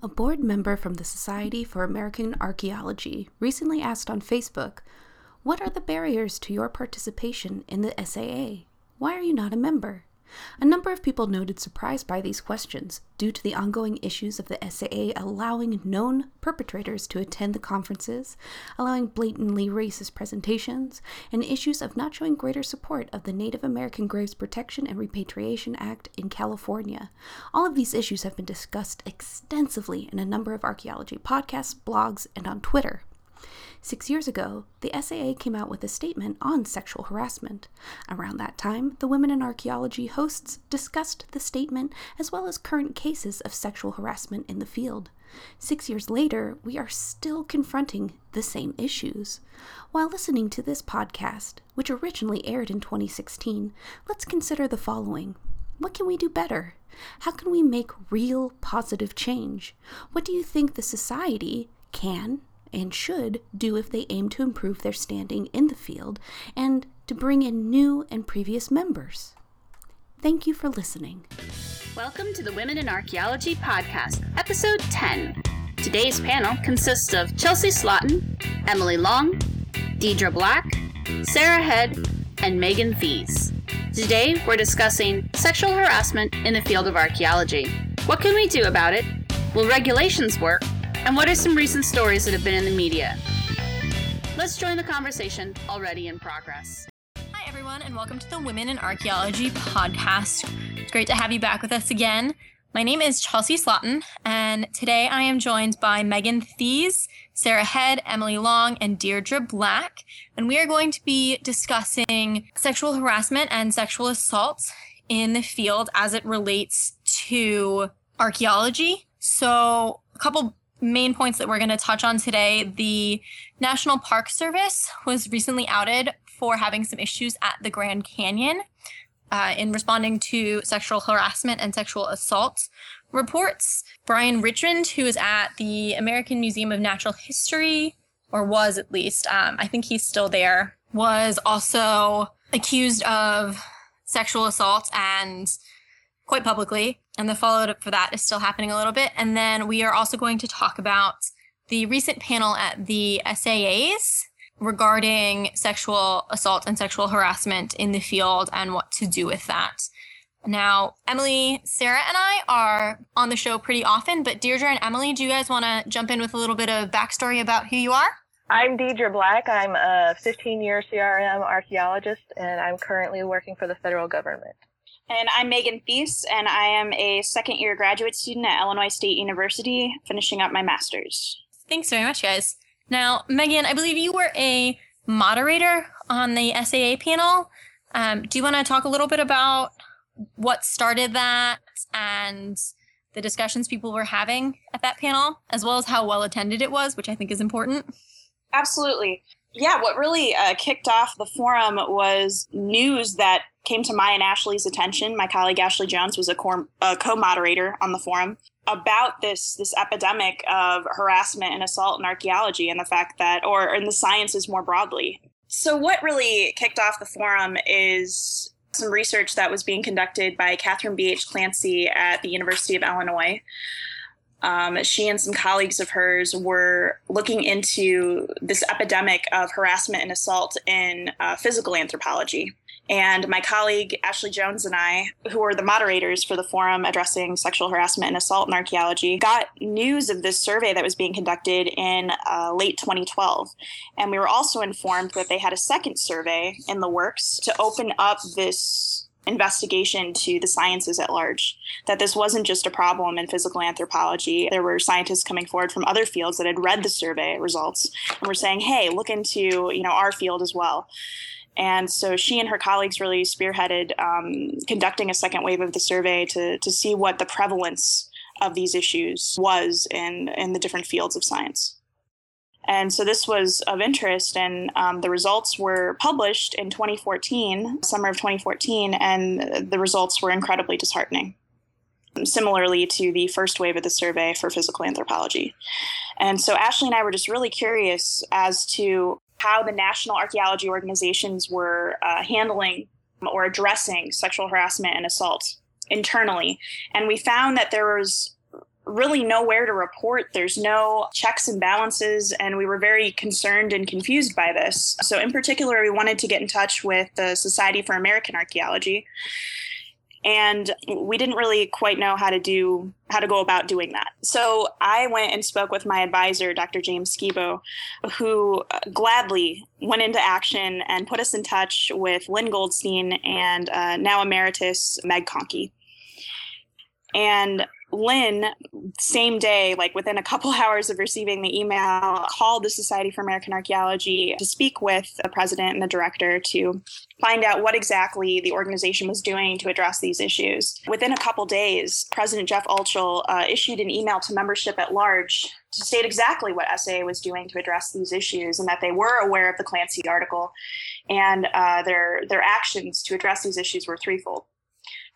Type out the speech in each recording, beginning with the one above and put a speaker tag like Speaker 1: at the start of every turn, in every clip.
Speaker 1: A board member from the Society for American Archaeology recently asked on Facebook, What are the barriers to your participation in the SAA? Why are you not a member? A number of people noted surprise by these questions due to the ongoing issues of the SAA allowing known perpetrators to attend the conferences, allowing blatantly racist presentations, and issues of not showing greater support of the Native American Graves Protection and Repatriation Act in California. All of these issues have been discussed extensively in a number of archaeology podcasts, blogs, and on Twitter. Six years ago, the SAA came out with a statement on sexual harassment. Around that time, the Women in Archaeology hosts discussed the statement as well as current cases of sexual harassment in the field. Six years later, we are still confronting the same issues. While listening to this podcast, which originally aired in 2016, let's consider the following. What can we do better? How can we make real positive change? What do you think the society can and should do if they aim to improve their standing in the field and to bring in new and previous members. Thank you for listening.
Speaker 2: Welcome to the Women in Archaeology podcast, episode 10. Today's panel consists of Chelsea Slotin, Emily Long, Deidre Black, Sarah Head, and Megan Thies. Today, we're discussing sexual harassment in the field of archaeology. What can we do about it? Will regulations work? And what are some recent stories that have been in the media? Let's join the conversation already in progress.
Speaker 3: Hi, everyone, and welcome to the Women in Archaeology podcast. It's great to have you back with us again. My name is Chelsea Slotin, and today I am joined by Megan Thies, Sarah Head, Emily Long, and Deirdre Black. And we are going to be discussing sexual harassment and sexual assault in the field as it relates to archaeology. So, a couple main points that we're going to touch on today. The National Park Service was recently outed for having some issues at the Grand Canyon uh, in responding to sexual harassment and sexual assault reports. Brian Richmond, who is at the American Museum of Natural History, or was at least, um, I think he's still there, was also accused of sexual assault and quite publicly. And the follow up for that is still happening a little bit. And then we are also going to talk about the recent panel at the SAAs regarding sexual assault and sexual harassment in the field and what to do with that. Now, Emily, Sarah, and I are on the show pretty often, but Deirdre and Emily, do you guys want to jump in with a little bit of backstory about who you are?
Speaker 4: I'm Deidre Black. I'm a 15 year CRM archaeologist, and I'm currently working for the federal government.
Speaker 5: And I'm Megan Thies, and I am a second year graduate student at Illinois State University, finishing up my master's.
Speaker 3: Thanks very much, guys. Now, Megan, I believe you were a moderator on the SAA panel. Um, do you want to talk a little bit about what started that and the discussions people were having at that panel, as well as how well attended it was, which I think is important?
Speaker 5: Absolutely. Yeah, what really uh, kicked off the forum was news that came to my and Ashley's attention. My colleague Ashley Jones was a, a co-moderator on the forum about this this epidemic of harassment and assault in archaeology and the fact that or in the sciences more broadly. So what really kicked off the forum is some research that was being conducted by Kathryn B.H. Clancy at the University of Illinois. Um, she and some colleagues of hers were looking into this epidemic of harassment and assault in uh, physical anthropology. And my colleague Ashley Jones and I, who were the moderators for the forum addressing sexual harassment and assault in archaeology, got news of this survey that was being conducted in uh, late 2012. And we were also informed that they had a second survey in the works to open up this investigation to the sciences at large. That this wasn't just a problem in physical anthropology. There were scientists coming forward from other fields that had read the survey results and were saying, "Hey, look into you know our field as well." And so she and her colleagues really spearheaded um, conducting a second wave of the survey to, to see what the prevalence of these issues was in, in the different fields of science. And so this was of interest, and um, the results were published in 2014, summer of 2014, and the results were incredibly disheartening. Similarly to the first wave of the survey for physical anthropology. And so Ashley and I were just really curious as to how the national archaeology organizations were uh, handling or addressing sexual harassment and assault internally. And we found that there was really nowhere to report. There's no checks and balances, and we were very concerned and confused by this. So, in particular, we wanted to get in touch with the Society for American Archaeology and we didn't really quite know how to do how to go about doing that. So i went and spoke with my advisor dr james skibo who uh, gladly went into action and put us in touch with lynn goldstein and uh, now emeritus meg conkey. And Lynn, same day, like within a couple hours of receiving the email, called the Society for American Archaeology to speak with the president and the director to find out what exactly the organization was doing to address these issues. Within a couple days, President Jeff Altschul uh, issued an email to membership at large to state exactly what SAA was doing to address these issues and that they were aware of the Clancy article and uh, their their actions to address these issues were threefold.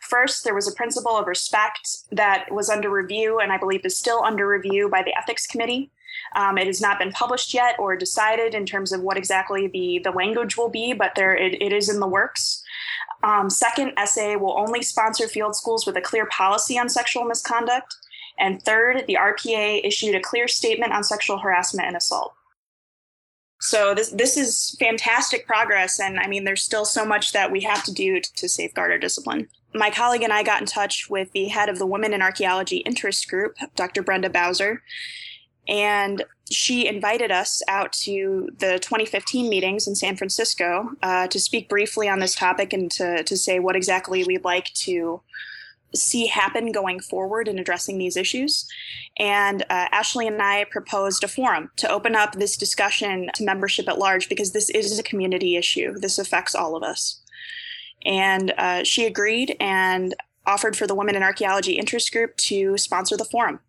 Speaker 5: First, there was a principle of respect that was under review and I believe is still under review by the Ethics Committee. Um, it has not been published yet or decided in terms of what exactly the, the language will be, but there it, it is in the works. Um, second, SAA will only sponsor field schools with a clear policy on sexual misconduct. And third, the RPA issued a clear statement on sexual harassment and assault. So this this is fantastic progress, and I mean, there's still so much that we have to do to safeguard our discipline my colleague and I got in touch with the head of the Women in Archaeology Interest Group, Dr. Brenda Bowser, and she invited us out to the 2015 meetings in San Francisco uh, to speak briefly on this topic and to, to say what exactly we'd like to see happen going forward in addressing these issues. And uh, Ashley and I proposed a forum to open up this discussion to membership at large because this is a community issue. This affects all of us. And uh, she agreed and offered for the Women in Archaeology Interest Group to sponsor the forum.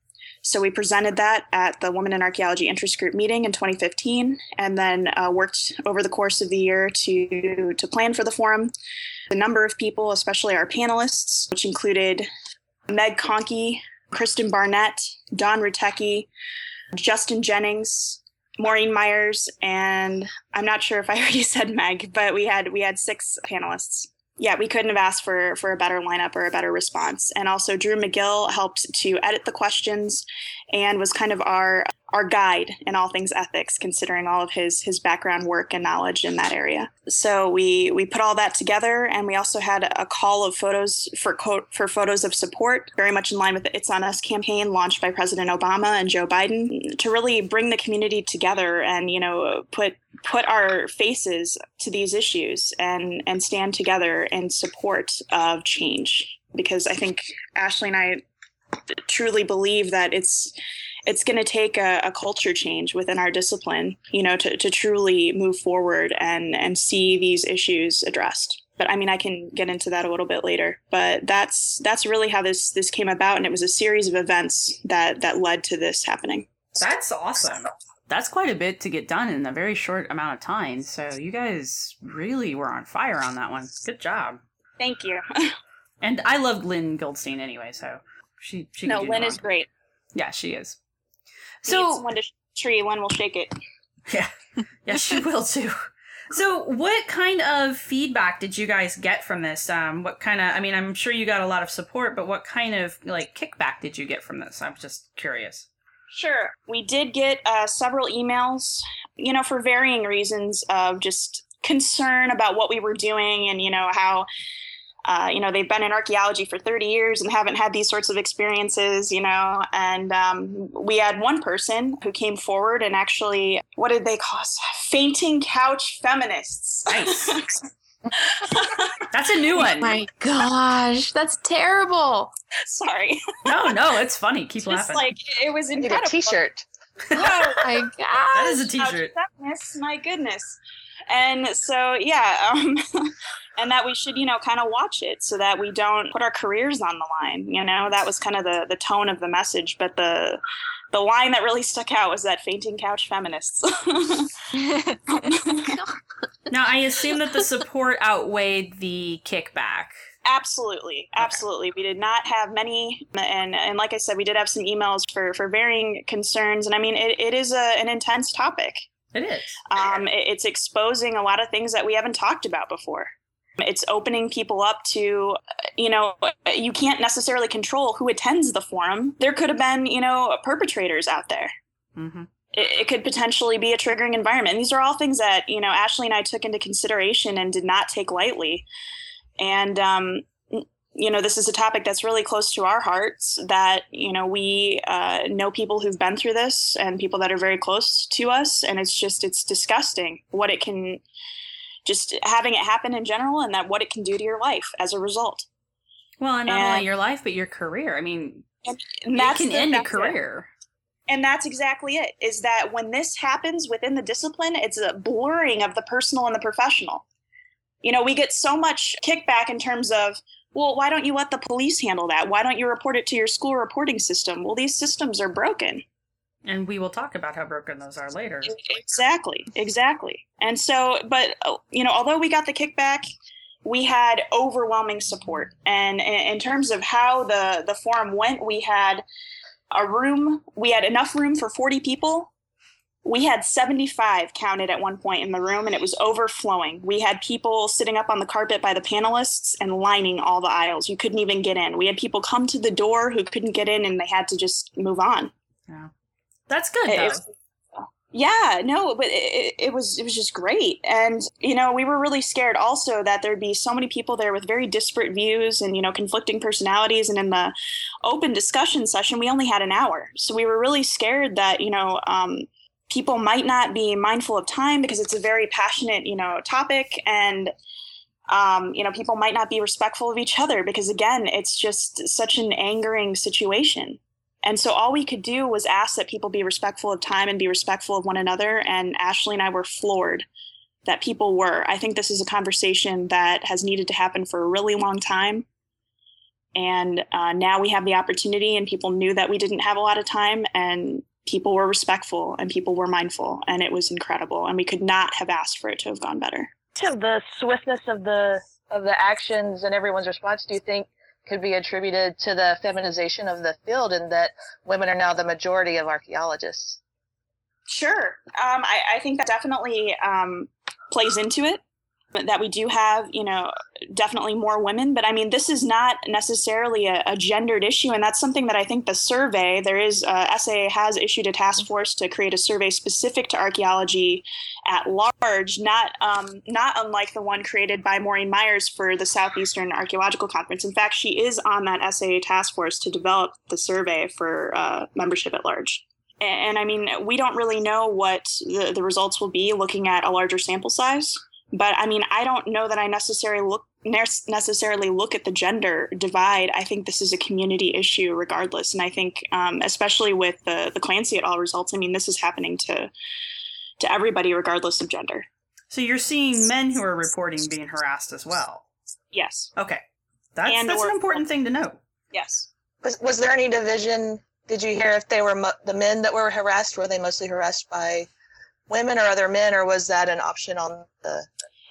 Speaker 5: So we presented that at the Women in Archaeology Interest Group meeting in 2015, and then uh, worked over the course of the year to to plan for the forum. The number of people, especially our panelists, which included Meg Conkey, Kristen Barnett, Dawn Rutecki, Justin Jennings, Maureen Meyers, and I'm not sure if I already said Meg, but we had we had six panelists yeah, we couldn't have asked for for a better lineup or a better response. And also, Dru McGill helped to edit the questions and was kind of our our guide in all things ethics, considering all of his his background work and knowledge in that area. So we we put all that together, and we also had a call of photos for quote for photos of support, very much in line with the It's on Us campaign launched by President Obama and Joe Biden to really bring the community together and you know put put our faces to these issues and and stand together in support of change because I think Ashley and I truly believe that it's it's going to take a, a, culture change within our discipline, you know, to, to truly move forward and and see these issues addressed. But I mean, I can get into that a little bit later. But that's that's really how this this came about, and it was a series of events that that led to this happening.
Speaker 2: That's awesome. That's quite a bit to get done in a very short amount of time. So you guys really were on fire on that one. Good job.
Speaker 5: Thank you.
Speaker 2: and I love Lynn Goldstein anyway, so she she
Speaker 5: no Lynn is great.
Speaker 2: Yeah, she is.
Speaker 5: So when to tree, one will shake it.
Speaker 2: Yeah, yeah, she will too. So, what kind of feedback did you guys get from this? Um, what kind of? I mean, I'm sure you got a lot of support, but what kind of like kickback did you get from this? I'm just curious.
Speaker 5: Sure, we did get uh, several emails, you know, for varying reasons of just concern about what we were doing and you know how uh, you know, they've been in archaeology for 30 years and haven't had these sorts of experiences, you know. And um, we had one person who came forward and actually, what did they call us? Fainting couch feminists.
Speaker 2: Nice. that's a new one.
Speaker 6: Oh my gosh, that's terrible.
Speaker 5: Sorry.
Speaker 2: no, no, it's funny. Keep Just laughing.
Speaker 5: Like it was in
Speaker 4: Need a T-shirt.
Speaker 6: oh my god,
Speaker 2: that is a T-shirt.
Speaker 5: Feminists, my goodness. And so, yeah, um, and that we should you know kind of watch it so that we don't put our careers on the line you know? That was kind of the the tone of the message but the the line that really stuck out was that fainting couch feminists.
Speaker 2: Now i assume that the support outweighed the kickback.
Speaker 5: Absolutely. Absolutely. Okay. we did not have many and and like i said we did have some emails for for varying concerns. And i mean it, it is a, an intense topic
Speaker 2: it is
Speaker 5: um, it, it's exposing a lot of things that we haven't talked about before It's opening people up to, you know, you can't necessarily control who attends the forum. There could have been, you know, perpetrators out there.
Speaker 2: Mm-hmm.
Speaker 5: It, it could potentially be a triggering environment. And these are all things that, you know, Ashley and I took into consideration and did not take lightly. And, um, you know, this is a topic that's really close to our hearts that, you know, we uh, know people who've been through this and people that are very close to us. And it's just, it's disgusting what it can, just having it happen in general and that what it can do to your life as a result.
Speaker 2: Well, and not
Speaker 5: And-
Speaker 2: only your life, but your career. I mean,
Speaker 5: And that's
Speaker 2: can
Speaker 5: the-
Speaker 2: end a
Speaker 5: that's it.
Speaker 2: career.
Speaker 5: And that's exactly it. Is that when this happens within the discipline, it's a blurring of the personal and the professional. You know, we get so much kickback in terms of, well, why don't you let the police handle that? Why don't you report it to your school reporting system? Well, these systems are broken.
Speaker 2: And we will talk about how broken those are later.
Speaker 5: Exactly, exactly. And so, but uh, you know, although we got the kickback, we had overwhelming support. And in, in terms of how the the forum went, we had a room. We had enough room for forty people. We had 75 counted at one point in the room, and it was overflowing. We had people sitting up on the carpet by the panelists and lining all the aisles. You couldn't even get in. We had people come to the door who couldn't get in, and they had to just move on. Yeah.
Speaker 2: That's good,
Speaker 5: It-
Speaker 2: though.
Speaker 5: it's- yeah no but it, it- it was it was just great and you know we were really scared also that there'd be so many people there with very disparate views and you know conflicting personalities and in the open discussion session we only had an hour so we were really scared that you know um, people might not be mindful of time because it's a very passionate you know topic and um, you know people might not be respectful of each other because again it's just such an angering situation and so all we could do was ask that people be respectful of time and be respectful of one another. And Ashley and I were floored that people were. I think this is a conversation that has needed to happen for a really long time. And uh, now we have the opportunity, and people knew that we didn't have a lot of time, and people were respectful and people were mindful, and it was incredible. And we could not have asked for it to have gone better.
Speaker 4: the swiftness of the of the actions and everyone's response do you think could be attributed to the feminization of the field and that women are now the majority of archaeologists
Speaker 5: Sure. Um, I, I think that definitely um, plays into it. That we do have, you know, definitely more women. But I mean, this is not necessarily a, a gendered issue. And that's something that I think the survey, there is, uh, SAA has issued a task force to create a survey specific to archaeology at large, not, um, not unlike the one created by Maureen Meyers for the Southeastern Archaeological Conference. In fact, she is on that SAA task force to develop the survey for uh, membership at large and I mean, we don't really know what the, the results will be looking at a larger sample size. But I mean, I don't know that I necessarily look necessarily look at the gender divide. I think this is a community issue, regardless. And I think, um, especially with the the Clancy et al results, I mean, this is happening to to everybody, regardless of gender.
Speaker 2: So you're seeing men who are reporting being harassed as well.
Speaker 5: Yes,
Speaker 2: Okay. That's,
Speaker 5: And
Speaker 2: that's
Speaker 5: or-
Speaker 2: an important thing to know.
Speaker 5: yes.
Speaker 4: was, was there any division did you hear if they were mo- the men that were harassed were they mostly harassed by women or other men or was that an option on the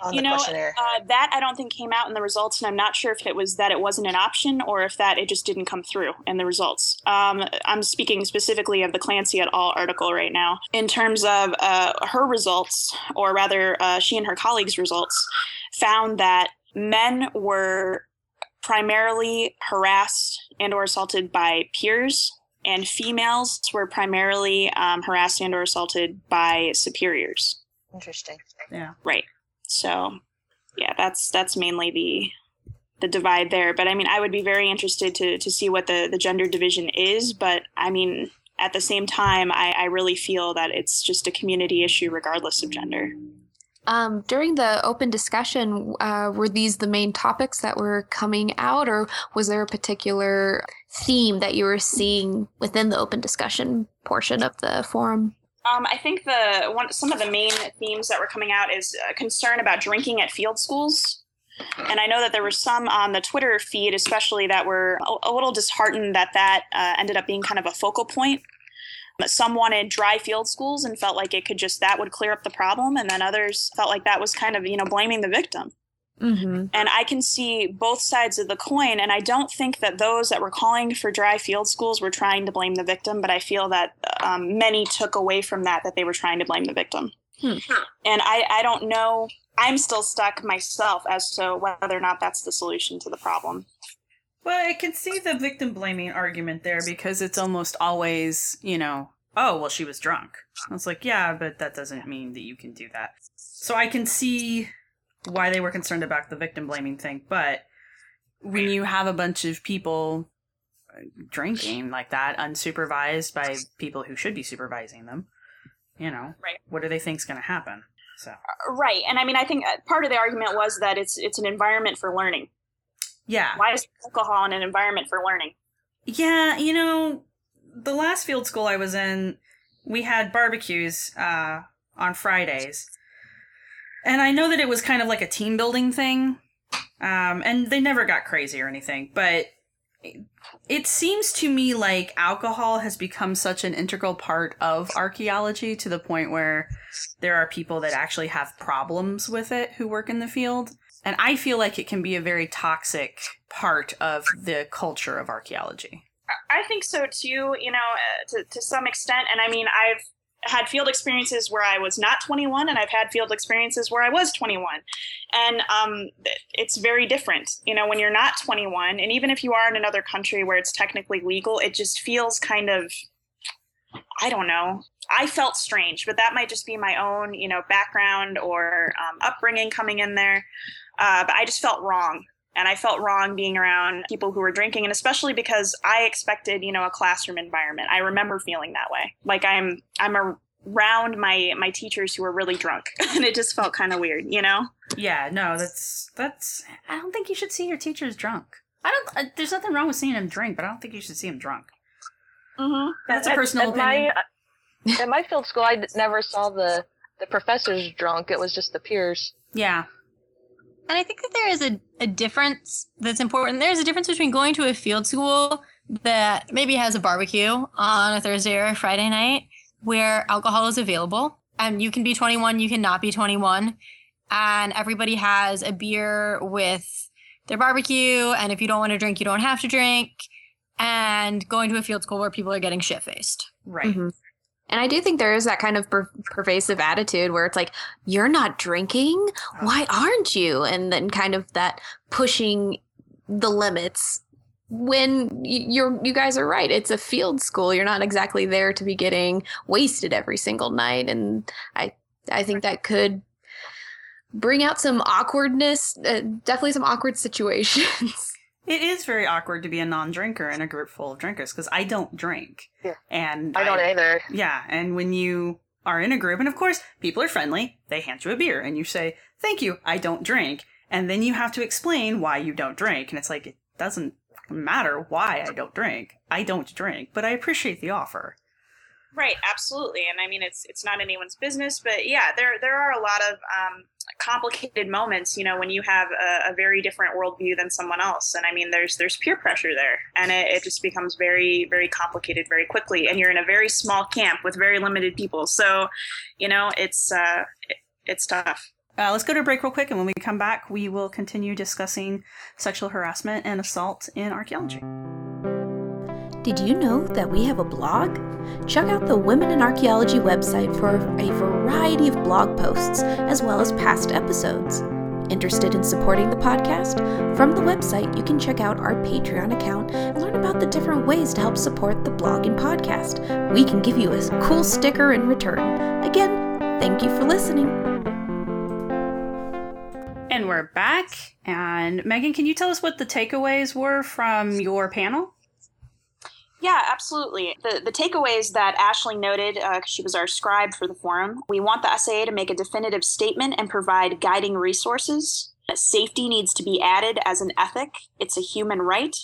Speaker 4: on
Speaker 5: You
Speaker 4: the
Speaker 5: know,
Speaker 4: questionnaire
Speaker 5: Uh, that I don't think came out in the results, and I'm not sure if it was that it wasn't an option or if that it just didn't come through in the results. Um, I'm speaking specifically of the Clancy et al. article right now. In terms of uh, her results, or rather, uh, she and her colleagues' results, found that men were primarily harassed and or assaulted by peers and females were primarily um, harassed and or assaulted by superiors
Speaker 4: interesting
Speaker 2: Yeah.
Speaker 5: Right. So, yeah, that's that's mainly the the divide there. But I mean, I would be very interested to to see what the the gender division is. But I mean, at the same time, I, I really feel that it's just a community issue, regardless of gender.
Speaker 6: Um, during the open discussion, uh, were these the main topics that were coming out, or was there a particular theme that you were seeing within the open discussion portion of the forum?
Speaker 5: Um, I think the one some of the main themes that were coming out is concern about drinking at field schools. And I know that there were some on the Twitter feed, especially that were a, a little disheartened that that uh, ended up being kind of a focal point. Some wanted dry field schools and felt like it could just that would clear up the problem, and then others felt like that was kind of you know blaming the victim.
Speaker 6: Mm-hmm.
Speaker 5: And I can see both sides of the coin. And I don't think that those that were calling for dry field schools were trying to blame the victim, but I feel that um, many took away from that that they were trying to blame the victim.
Speaker 6: Hmm.
Speaker 5: And I, I don't know. I'm still stuck myself as to whether or not that's the solution to the problem.
Speaker 2: Well, I can see the victim blaming argument there because it's almost always, you know, oh, well, she was drunk. I was like, yeah, but that doesn't mean that you can do that. So I can see why they were concerned about the victim blaming thing, but when you have a bunch of people uh, drinking like that, unsupervised by people who should be supervising them, you know,
Speaker 5: Right.
Speaker 2: what do they think's going to happen? So,
Speaker 5: Right. And I mean, I think uh, part of the argument was that it's it's an environment for learning.
Speaker 2: yeah.
Speaker 5: Why is alcohol in an environment for learning?
Speaker 2: Yeah, you know, the last field school I was in, we had barbecues uh, on Fridays. And I know that it was kind of like a team building thing. Um, and they never got crazy or anything, but it- seems to me like alcohol has become such an integral part of archaeology to the point where there are people that actually have problems with it who work in the field. And I feel like it can be a very toxic part of the culture of archaeology.
Speaker 5: I think so too. You know, uh, to to some extent. And I mean, I've had field experiences where I was not 21, and I've had field experiences where I was 21, and um, it's very different. You know, when you're not 21, and even if you are in another country where it's technically legal, it just feels kind of, I don't know. I felt strange, but that might just be my own, you know, background or um, upbringing coming in there. Uh, but I just felt wrong and I felt wrong being around people who were drinking, and especially because I expected, you know, a classroom environment. I remember feeling that way, like I'm I'm around my my teachers who were really drunk, and it just felt kind of weird, you know.
Speaker 2: Yeah, no, that's that's. I don't think you should see your teachers drunk. I don't. Uh, there's nothing wrong with seeing them drink, but I don't think you should see them drunk.
Speaker 5: Mm-hmm.
Speaker 2: That's a personal
Speaker 4: at
Speaker 2: opinion.
Speaker 4: My, at my field school, i never saw the the professors drunk. It was just the peers.
Speaker 2: yeah,
Speaker 3: And I think that there is a, a difference that's important. There's a difference between going to a field school that maybe has a barbecue on a Thursday or a Friday night where alcohol is available and you can be 21, you cannot be 21, and everybody has a beer with their barbecue. And if you don't want to drink, you don't have to drink. And going to a field school where people are getting shit faced.
Speaker 2: right.
Speaker 6: Mhm. And I do think there is that kind of per- pervasive attitude where it's like, you're not drinking? Why aren't you? And then kind of that pushing the limits when you're you guys are right. It's a field school. You're not exactly there to be getting wasted every single night. And i i think that could bring out some awkwardness uh, definitely some awkward situations
Speaker 2: It is very awkward to be a non-drinker in a group full of drinkers because I don't drink.
Speaker 4: Yeah.
Speaker 2: And
Speaker 4: I don't either.
Speaker 2: Yeah, and when you are in a group, and of course, people are friendly, they hand you a beer, and you say, Thank you, I don't drink. And then you have to explain why you don't drink. And it's like, it doesn't matter why I don't drink. I don't drink, but I appreciate the offer.
Speaker 5: Right, absolutely, and I mean it's it's not anyone's business, but yeah, there there are a lot of um, complicated moments, you know, when you have a, a very different worldview than someone else, and I mean there's there's peer pressure there, and it, it just becomes very very complicated very quickly, and you're in a very small camp with very limited people, so you know it's uh, it, it's tough.
Speaker 2: Uh, let's go to a break real quick, and when we come back, we will continue discussing sexual harassment and assault in archaeology.
Speaker 6: Did you know that we have a blog? Check out the Women in Archaeology website for a variety of blog posts, as well as past episodes. Interested in supporting the podcast? From the website, you can check out our Patreon account and learn about the different ways to help support the blog and podcast. We can give you a cool sticker in return. Again, thank you for listening.
Speaker 2: And we're back. And Megan, can you tell us what the takeaways were from your panel?
Speaker 5: Yeah, absolutely. The the takeaways that Ashley noted, uh, she was our scribe for the forum. We want the SAA to make a definitive statement and provide guiding resources. Safety needs to be added as an ethic. It's a human right.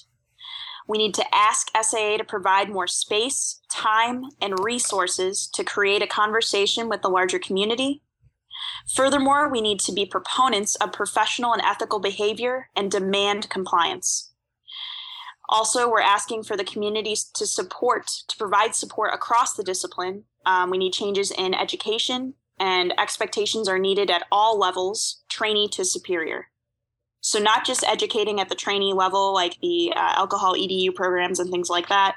Speaker 5: We need to ask SAA to provide more space, time, and resources to create a conversation with the larger community. Furthermore, we need to be proponents of professional and ethical behavior and demand compliance. Also, we're asking for the communities to support, to provide support across the discipline. Um, we need changes in education, and expectations are needed at all levels, trainee to superior. So, not just educating at the trainee level, like the uh, alcohol EDU programs and things like that,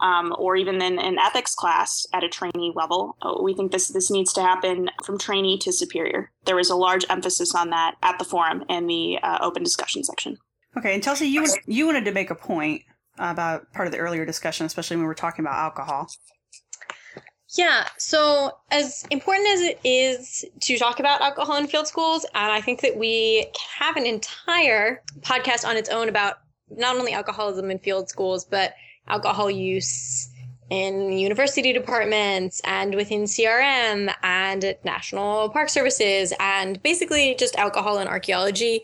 Speaker 5: um, or even in an ethics class at a trainee level. Uh, we think this this needs to happen from trainee to superior. There was a large emphasis on that at the forum in the uh, open discussion section.
Speaker 2: Okay, and Chelsea, you you wanted to make a point about part of the earlier discussion, especially when we were talking about alcohol.
Speaker 3: Yeah, so as important as it is to talk about alcohol in field schools, and I think that we have an entire podcast on its own about not only alcoholism in field schools, but alcohol use in university departments and within CRM and at National Park Services and basically just alcohol and archaeology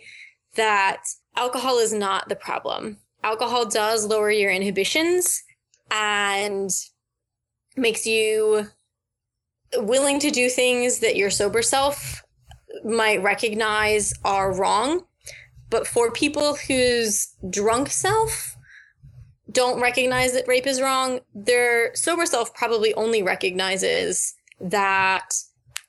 Speaker 3: that alcohol is not the problem. Alcohol does lower your inhibitions and makes you willing to do things that your sober self might recognize are wrong. But for people whose drunk self don't recognize that rape is wrong, their sober self probably only recognizes that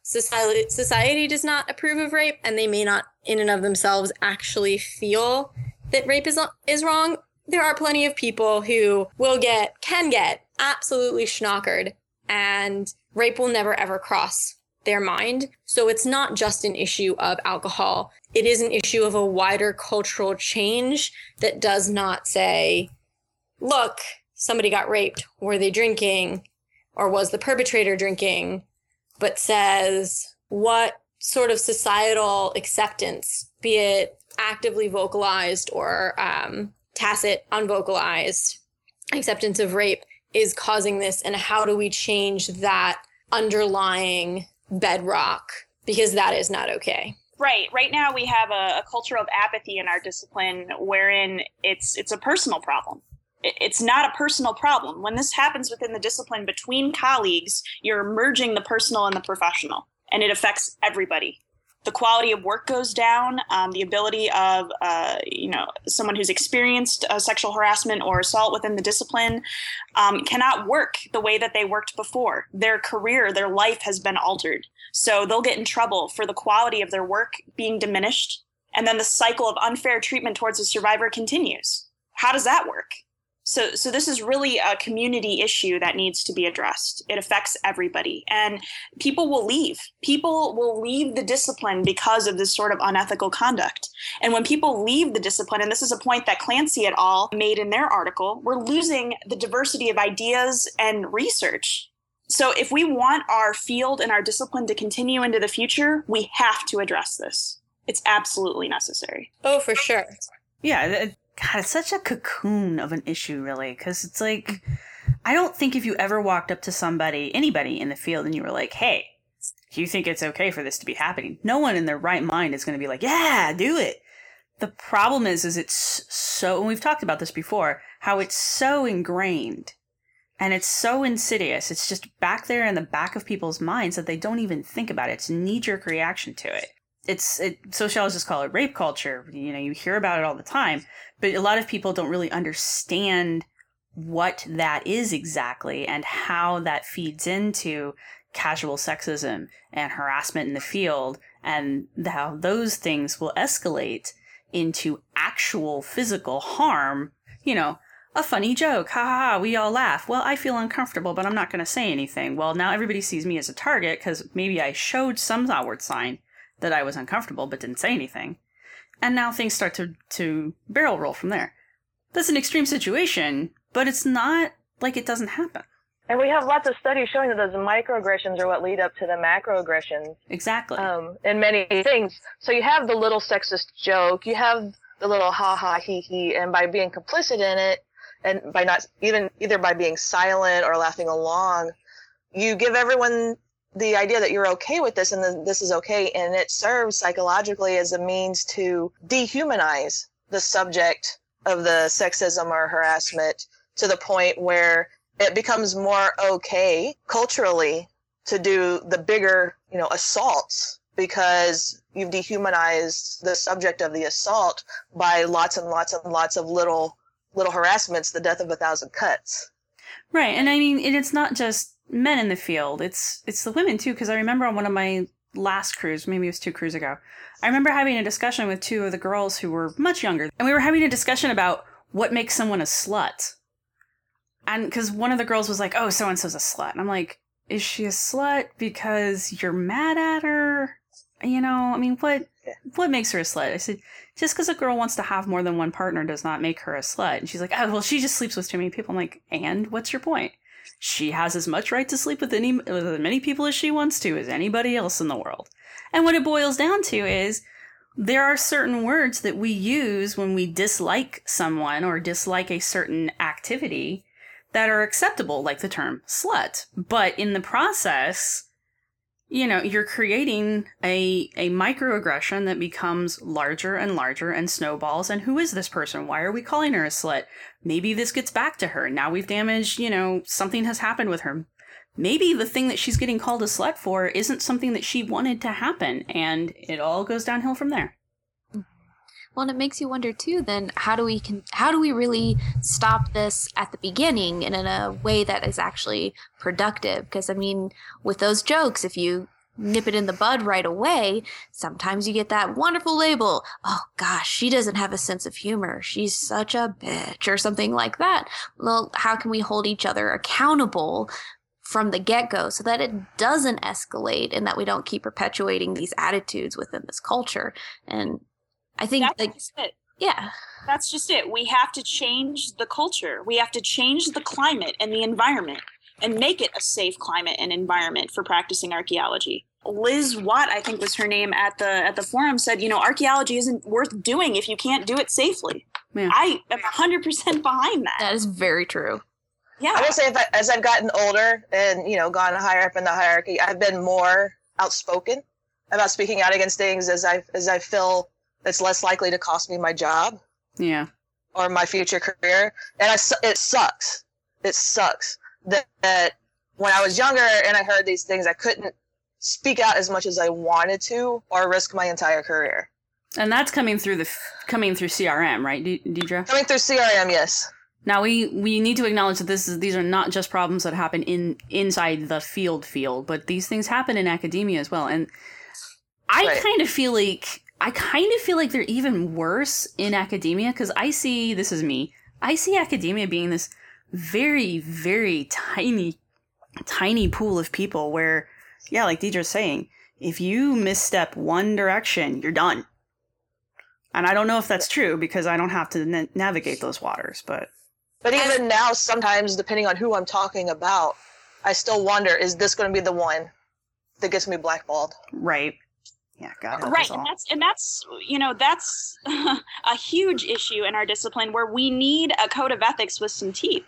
Speaker 3: society society does not approve of rape and they may not in and of themselves actually feel that rape is is wrong. There are plenty of people who will get can get absolutely schnockered and rape will never ever cross their mind. So it's not just an issue of alcohol. It is an issue of a wider cultural change that does not say, look, somebody got raped. Were they drinking? Or was the perpetrator drinking? But says, what sort of societal acceptance, be it actively vocalized or um, tacit, unvocalized acceptance of rape, is causing this and how do we change that underlying bedrock? Because that is not okay.
Speaker 5: Right. Right now we have a, a culture of apathy in our discipline wherein it's it's a personal problem it's not a personal problem when this happens within the discipline between colleagues you're merging the personal and the professional and it affects everybody the quality of work goes down. Um, the ability of uh, you know someone who's experienced uh, sexual harassment or assault within the discipline um, cannot work the way that they worked before. Their career, their life has been altered, so they'll get in trouble for the quality of their work being diminished, and then the cycle of unfair treatment towards the survivor continues. How does that work? So, so this is really a community issue that needs to be addressed. It affects everybody, and people will leave. People will leave the discipline because of this sort of unethical conduct. And when people leave the discipline, and this is a point that Clancy et al. made in their article, we're losing the diversity of ideas and research. So, if we want our field and our discipline to continue into the future, we have to address this. It's absolutely necessary.
Speaker 3: Oh, for sure.
Speaker 2: Yeah, God, it's such a cocoon of an issue, really, because it's like, mm-hmm. I don't think if you ever walked up to somebody, anybody in the field, and you were like, hey, do you think it's okay for this to be happening? No one in their right mind is going to be like, yeah, do it. The problem is, is it's so, and we've talked about this before, how it's so ingrained and it's so insidious. It's just back there in the back of people's minds that they don't even think about it. It's a knee jerk reaction to it it's it, sociologists call it rape culture. You know, you hear about it all the time, but a lot of people don't really understand what that is exactly and how that feeds into casual sexism and harassment in the field and how those things will escalate into actual physical harm. You know, a funny joke, ha ha ha, we all laugh. Well, I feel uncomfortable, but I'm not going to say anything. Well, now everybody sees me as a target because maybe I showed some outward sign that I was uncomfortable but didn't say anything. And now things start to, to barrel roll from there. That's an extreme situation, but it's not like it doesn't happen.
Speaker 4: And we have lots of studies showing that those microaggressions are what lead up to the macroaggressions.
Speaker 2: Exactly.
Speaker 4: Um, in many things. So you have the little sexist joke, you have the little ha ha he he, and by being complicit in it, and by not even either by being silent or laughing along, you give everyone the idea that you're okay with this and that this is okay and it serves psychologically as a means to dehumanize the subject of the sexism or harassment to the point where it becomes more okay culturally to do the bigger you know assaults because you've dehumanized the subject of the assault by lots and lots and lots of little little harassments the death of a thousand cuts.
Speaker 2: Right and i mean and it's not just men in the field. It's it's the women too, because I remember on one of my last crews, maybe it was two cruises ago, I remember having a discussion with two of the girls who were much younger, and we were having a discussion about what makes someone a slut. and because one of the girls was like, "Oh, so and so's a slut," and I'm like, "Is she a slut because you're mad at her?" You know, I mean, what what makes her a slut? I said, just because a girl wants to have more than one partner does not make her a slut. And she's like, oh, well, she just sleeps with too many people. I'm like, and what's your point? She has as much right to sleep with any with as many people as she wants to as anybody else in the world. And what it boils down to is there are certain words that we use when we dislike someone or dislike a certain activity that are acceptable, like the term slut. But in the process, you know, you're creating a a microaggression that becomes larger and larger and snowballs. And who is this person? Why are we calling her a slut? Maybe this gets back to her. Now we've damaged, you know, something has happened with her. Maybe the thing that she's getting called a slut for isn't something that she wanted to happen, and it all goes downhill from there.
Speaker 6: Well, and it makes you wonder too. Then, how do we can how do we really stop this at the beginning and in a way that is actually productive? Because I mean, with those jokes, if you nip it in the bud right away, sometimes you get that wonderful label. Oh gosh, she doesn't have a sense of humor. She's such a bitch, or something like that. Well, how can we hold each other accountable from the get go so that it doesn't escalate and that we don't keep perpetuating these attitudes within this culture? And I think
Speaker 5: That's
Speaker 6: like
Speaker 5: just it.
Speaker 6: yeah.
Speaker 5: That's just it. We have to change the culture. We have to change the climate and the environment and make it a safe climate and environment for practicing archaeology. Liz Watt, I think was her name at the at the forum, said, you know, archaeology isn't worth doing if you can't do it safely.
Speaker 2: Yeah.
Speaker 5: I am 100% behind that.
Speaker 6: That is very true.
Speaker 5: Yeah.
Speaker 4: I will say, if I, as I've gotten older and you know gone higher up in the hierarchy, I've been more outspoken about speaking out against things as I as I feel it's less likely to cost me my job
Speaker 2: Yeah.
Speaker 4: or my future career. And I, it sucks. It sucks that, that when I was younger and I heard these things, I couldn't speak out as much as I wanted to or risk my entire career.
Speaker 2: And that's coming through the coming through CRM, right, De- Deidre?
Speaker 4: Coming through CRM, yes.
Speaker 2: Now we we need to acknowledge that this is these are not just problems that happen in inside the field field, but these things happen in academia as well. And I
Speaker 4: Right.
Speaker 2: kind of feel like I kind of feel like they're even worse in academia because I see this is me. I see academia being this very very tiny tiny pool of people where yeah, like Deidre's saying, if you misstep one direction, you're done. And I don't know if that's true because I don't have to na- navigate those waters, but
Speaker 4: But even now, sometimes, depending on who I'm talking about, I still wonder is this going to be the one that gets me blackballed?
Speaker 2: Right. Yeah, God. help
Speaker 5: right and that's and that's you know that's a huge issue in our discipline where we need a code of ethics with some teeth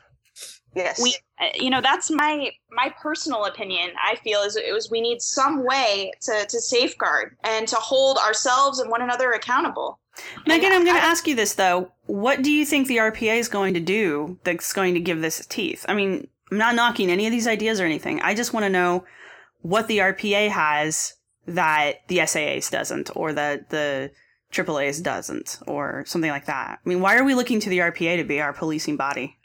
Speaker 4: Yes.
Speaker 5: we uh, you know that's my my personal opinion i feel is it was we need some way to to safeguard and to hold ourselves and one another accountable
Speaker 2: Megan, I'm going to ask you this though. What do you think the RPA is going to do that's going to give this teeth? I mean, I'm not knocking any of these ideas or anything. I just want to know what the RPA has that the SAAs doesn't, or that the AAAs doesn't, or something like that. I mean, why are we looking to the RPA to be our policing body?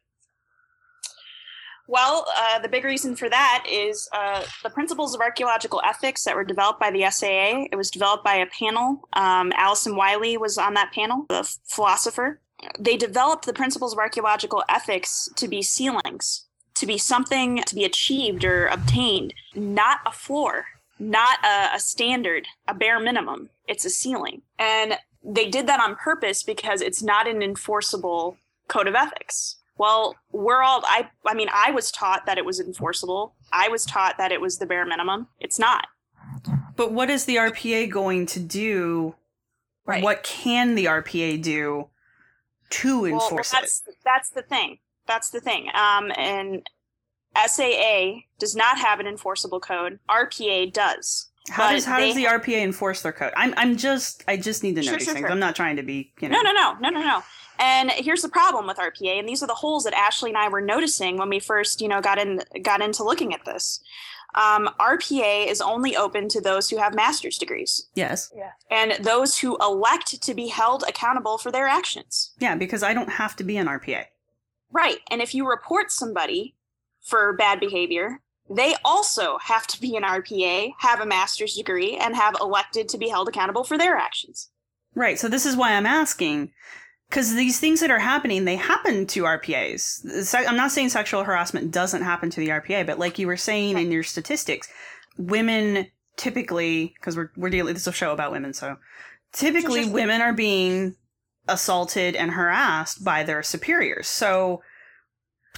Speaker 5: well uh, the big reason for that is uh, the principles of archaeological ethics that were developed by the saa it was developed by a panel um, alison wylie was on that panel the f- philosopher they developed the principles of archaeological ethics to be ceilings to be something to be achieved or obtained not a floor not a, a standard, a bare minimum. It's a ceiling. And they did that on purpose because it's not an enforceable code of ethics. Well, we're all I I mean, I was taught that it was enforceable. I was taught that it was the bare minimum. It's not.
Speaker 2: But what is the RPA going to do?
Speaker 5: Right.
Speaker 2: What can the RPA do to
Speaker 5: Well, well,
Speaker 2: enforce it?
Speaker 5: that's that's the thing. That's the thing. Um and SAA does not have an enforceable code. RPA does.
Speaker 2: How does how does
Speaker 5: they
Speaker 2: the RPA enforce their code? I'm I'm just I just need to know
Speaker 5: Sure,
Speaker 2: these
Speaker 5: sure,
Speaker 2: things.
Speaker 5: sure.
Speaker 2: I'm not trying to be you know.
Speaker 5: No, no, no, no, no, no. And here's the problem with RPA, and these are the holes that Ashley and I were noticing when we first, you know, got in got into looking at this. Um, RPA is only open to those who have master's degrees
Speaker 2: Yes. Yeah.
Speaker 5: and those who elect to be held accountable for their actions.
Speaker 2: Yeah, because I don't have to be an RPA.
Speaker 5: Right. And if you report somebody for bad behavior, they also have to be an RPA, have a master's degree, and have elected to be held accountable for their actions.
Speaker 2: Right. So this is why I'm asking because these things that are happening, they happen to RPAs. I'm not saying sexual harassment doesn't happen to the RPA, but like you were saying in your statistics, women typically, because we're we're dealing this is a show about women, so typically women are being assaulted and harassed by their superiors. So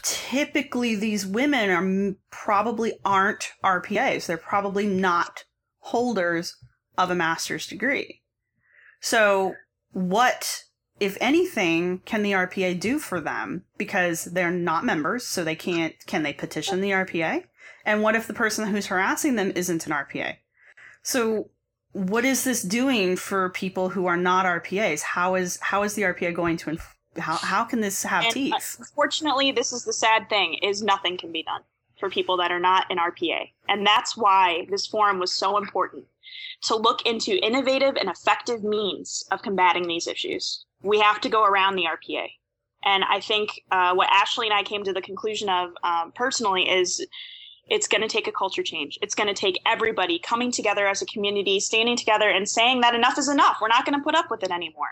Speaker 2: typically these women are probably aren't RPAs. They're probably not holders of a master's degree. So what if anything can the RPA do for them because they're not members so they can't can they petition the RPA? And what if the person who's harassing them isn't an RPA? So what is this doing for people who are not RPAs? How is how is the RPA going to how how can this have
Speaker 5: And, uh,
Speaker 2: teeth?
Speaker 5: Unfortunately, this is the sad thing: is nothing can be done for people that are not in RPA, and that's why this forum was so important to look into innovative and effective means of combating these issues. We have to go around the RPA, and I think uh, what Ashley and I came to the conclusion of um, personally is it's going to take a culture change. It's going to take everybody coming together as a community, standing together, and saying that enough is enough. We're not going to put up with it anymore.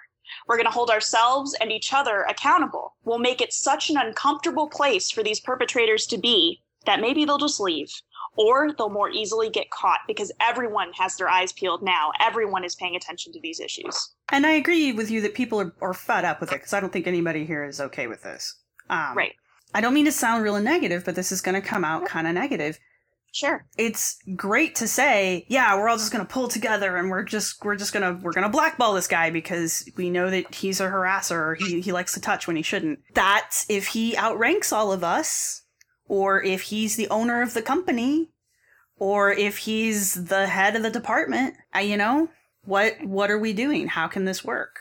Speaker 5: We're going to hold ourselves and each other accountable. We'll make it such an uncomfortable place for these perpetrators to be that maybe they'll just leave or they'll more easily get caught because everyone has their eyes peeled now. Everyone is paying attention to these issues.
Speaker 2: And I agree with you that people are, are fed up with it because I don't think anybody here is okay with this. Um,
Speaker 5: Right.
Speaker 2: I don't mean to sound really negative, but this is going to come out kind of negative.
Speaker 5: Sure.
Speaker 2: It's great to say, yeah, we're all just going to pull together and we're just we're just going to we're going to blackball this guy because we know that he's a harasser or he he likes to touch when he shouldn't. That's if he outranks all of us or if he's the owner of the company or if he's the head of the department. I, you know, what what are we doing? How can this work?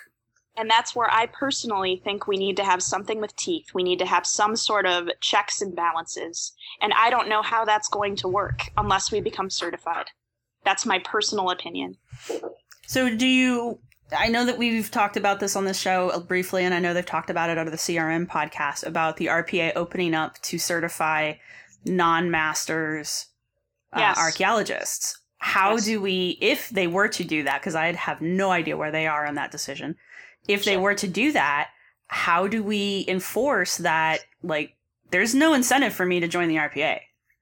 Speaker 5: And that's where I personally think we need to have something with teeth. We need to have some sort of checks and balances. And I don't know how that's going to work unless we become certified. That's my personal opinion.
Speaker 2: So, do you? I know that we've talked about this on the show briefly, and I know they've talked about it out of the CRM podcast about the RPA opening up to certify non-masters uh,
Speaker 5: Yes.
Speaker 2: archaeologists. How
Speaker 5: Yes.
Speaker 2: do we, if they were to do that, because I have no idea where they are on that decision, if they were to do that, how do we enforce that? Like, there's no incentive for me to join the RPA.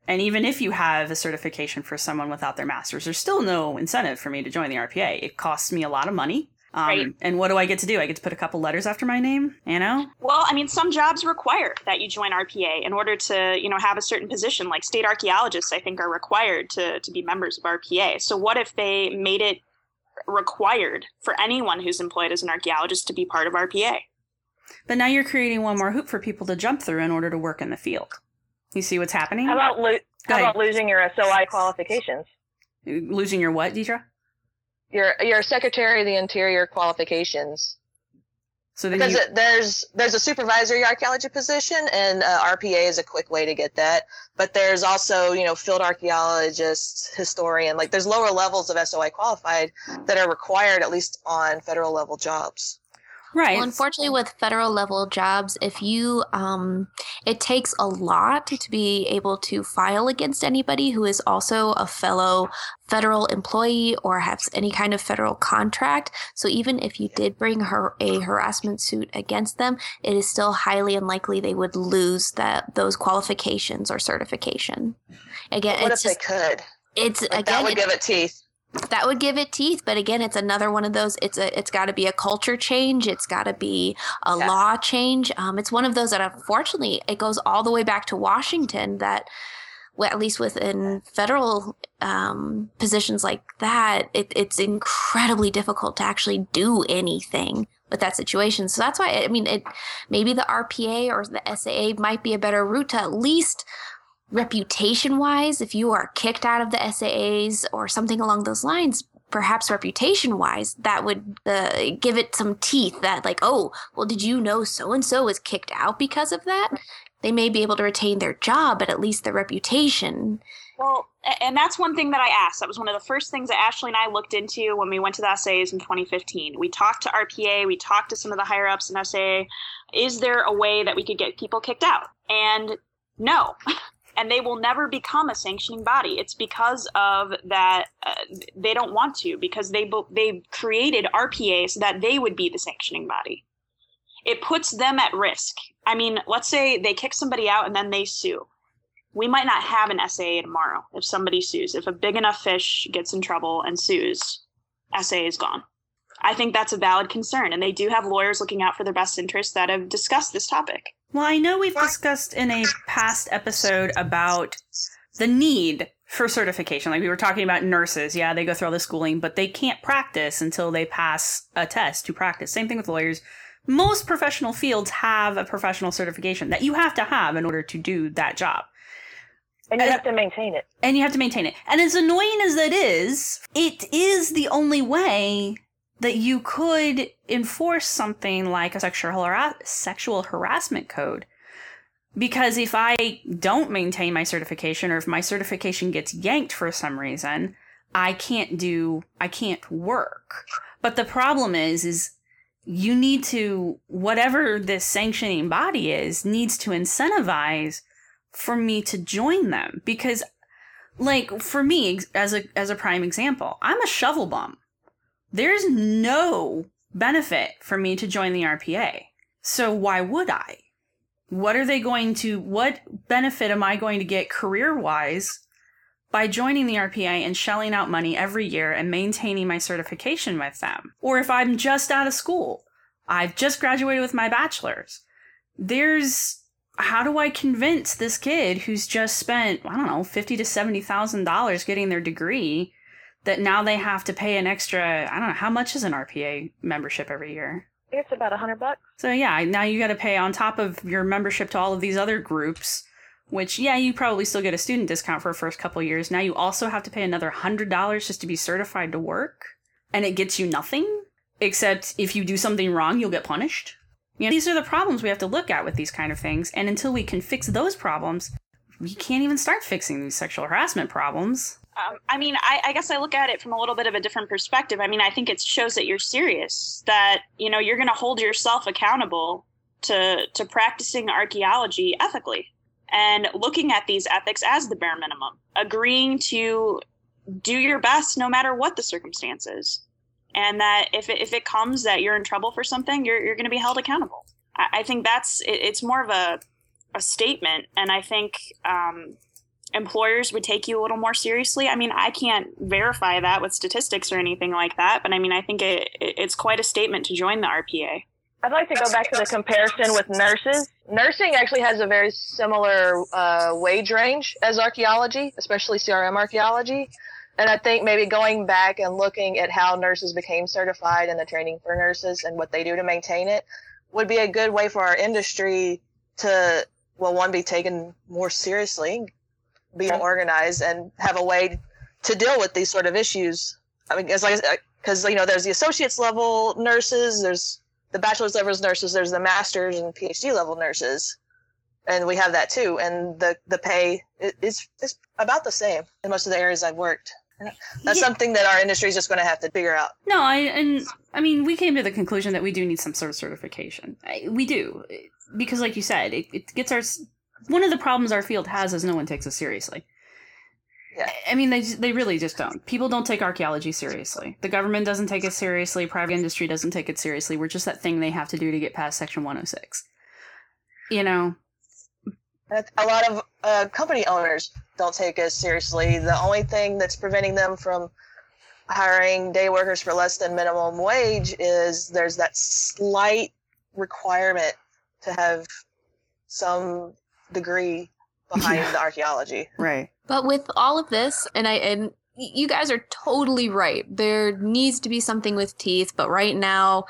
Speaker 2: And even if you have a certification for someone without their master's, there's still no incentive for me to join the RPA. It costs me a lot of money. Um,
Speaker 5: Right.
Speaker 2: And what do I get to do? I get to put a couple letters after my name, you know?
Speaker 5: Well, I mean, some jobs require that you join RPA in order to, you know, have a certain position. Like state archaeologists, I think, are required to to be members of RPA. So, what if they made it required for anyone who's employed as an archaeologist to be part of RPA?
Speaker 2: But now you're creating one more hoop for people to jump through in order to work in the field. You see what's happening?
Speaker 4: How about lo- how about losing your SOI qualifications?
Speaker 2: Losing your what, Deidre?
Speaker 4: Your your Secretary of the Interior qualifications.
Speaker 2: So
Speaker 4: Because
Speaker 2: you,
Speaker 4: there's there's a supervisory archaeology position, and uh, RPA is a quick way to get that. But there's also you know field archaeologist, historian. Like there's lower levels of SOI qualified that are required at least on federal level jobs.
Speaker 2: Right.
Speaker 6: Well, unfortunately, with federal level jobs, if you, um, it takes a lot to be able to file against anybody who is also a fellow federal employee or has any kind of federal contract. So even if you did bring her a harassment suit against them, it is still highly unlikely they would lose that those qualifications or certification. Again,
Speaker 4: what
Speaker 6: it's
Speaker 4: if
Speaker 6: just,
Speaker 4: they could?
Speaker 6: it's
Speaker 4: Like,
Speaker 6: again
Speaker 4: that would
Speaker 6: it's-
Speaker 4: give it teeth.
Speaker 6: That would give it teeth but again it's another one of those it's a it's got to be a culture change it's got to be a
Speaker 4: Yeah.
Speaker 6: law change. Um, it's one of those that unfortunately it goes all the way back to washington that well, at least within federal um, positions like that it, it's incredibly difficult to actually do anything with that situation. So that's why i mean it maybe the rpa or the saa might be a better route to at least reputation wise, if you are kicked out of the SAAs or something along those lines, perhaps reputation wise, that would uh, give it some teeth that, like, oh, well, did you know so and so was kicked out because of that? They may be able to retain their job, but at least their reputation.
Speaker 5: Well, and that's one thing that I asked. That was one of the first things that Ashley and I looked into when we went to the SAs in 2015. We talked to RPA, we talked to some of the higher ups in SAA. Is there a way that we could get people kicked out? And no. And they will never become a sanctioning body. It's because of that uh, they don't want to because they they created RPA so that they would be the sanctioning body. it puts them at risk. I mean, let's say they kick somebody out and then they sue. We might not have an SAA tomorrow if somebody sues. If a big enough fish gets in trouble and sues, SAA is gone. I think that's a valid concern, and they do have lawyers looking out for their best interests that have discussed this topic.
Speaker 2: Well, I know we've discussed in a past episode about the need for certification. Like we were talking about nurses. Yeah, they go through all the schooling, but they can't practice until they pass a test to practice. Same thing with lawyers. Most professional fields have a professional certification that you have to have in order to do that job.
Speaker 4: And you have to maintain it.
Speaker 2: And you have to maintain it. And as annoying as that is, it is the only way that you could enforce something like a sexual, harass- sexual harassment code. Because if I don't maintain my certification or if my certification gets yanked for some reason, I can't do, I can't work. But the problem is, is you need to, whatever this sanctioning body is, needs to incentivize for me to join them. Because, like, for me, as a, as a prime example, I'm a shovel bum there's no benefit for me to join the RPA. So why would I? What are they going to, what benefit am I going to get career wise by joining the RPA and shelling out money every year and maintaining my certification with them? Or if I'm just out of school, I've just graduated with my bachelor's. There's, how do I convince this kid who's just spent, I don't know, fifty to seventy thousand dollars getting their degree that now they have to pay an extra i don't know how much is an rpa membership every year?
Speaker 4: It's about a hundred bucks.
Speaker 2: So yeah now you got to pay on top of your membership to all of these other groups which yeah you probably still get a student discount for the first couple years. Now you also have to pay another hundred dollars just to be certified to work and it gets you nothing except if you do something wrong you'll get punished. You know, these are the problems we have to look at with these kind of things and until we can fix those problems we can't even start fixing these sexual harassment problems
Speaker 5: um, I mean, I, I, guess I look at it from a little bit of a different perspective. I mean, I think it shows that you're serious, that you know you're going to hold yourself accountable to to practicing archaeology ethically and looking at these ethics as the bare minimum, agreeing to do your best no matter what the circumstances, and that if it, if it comes that you're in trouble for something, you're you're going to be held accountable. I, I think that's it, it's more of a a statement, and I think. Um, employers would take you a little more seriously. I mean, I can't verify that with statistics or anything like that, but I mean, I think it, it's quite a statement to join the RPA.
Speaker 4: I'd like to go back to the comparison with nurses. Nursing actually has a very similar uh, wage range as archaeology, especially CRM archaeology. And I think maybe going back and looking at how nurses became certified and the training for nurses and what they do to maintain it would be a good way for our industry to, well, one, be taken more seriously, be organized and have a way to deal with these sort of issues. I mean, it's like because you know there's the associates level nurses, there's the bachelor's level nurses, there's the master's and PhD level nurses, and we have that too. And the the pay is is about the same in most of the areas I've worked. That's yeah. something that our industry is just going to have to figure out.
Speaker 2: No, I and I mean we came to the conclusion that we do need some sort of certification. We do because, like you said, it, it gets our one of the problems our field has is no one takes us seriously. Yeah. I mean, they they really just don't. People don't take archaeology seriously. The government doesn't take it seriously. Private industry doesn't take it seriously. We're just that thing they have to do to get past Section 106. You know,
Speaker 4: a lot of uh, company owners don't take us seriously. The only thing that's preventing them from hiring day workers for less than minimum wage is there's that slight requirement to have some degree behind yeah. the archaeology.
Speaker 2: Right.
Speaker 6: But with all of this, and I and you guys are totally right. There needs to be something with teeth, but right now,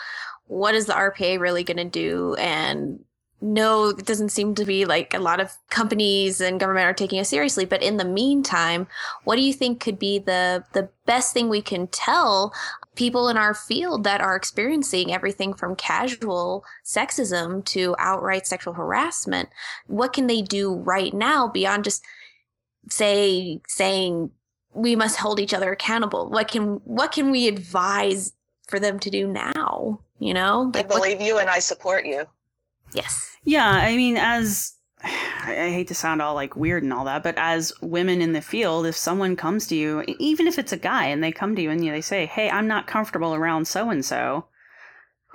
Speaker 6: what is the RPA really going to do? And no, it doesn't seem to be like a lot of companies and government are taking it seriously. But in the meantime, what do you think could be the the best thing we can tell people in our field that are experiencing everything from casual sexism to outright sexual harassment? What can they do right now beyond just say saying we must hold each other accountable? What can what can we advise for them to do now? You know,
Speaker 4: like, I believe what, you and I support you.
Speaker 6: Yes.
Speaker 2: Yeah, I mean, as I hate to sound all like weird and all that, but as women in the field, if someone comes to you, even if it's a guy, and they come to you and they say, "Hey, I'm not comfortable around so and so,"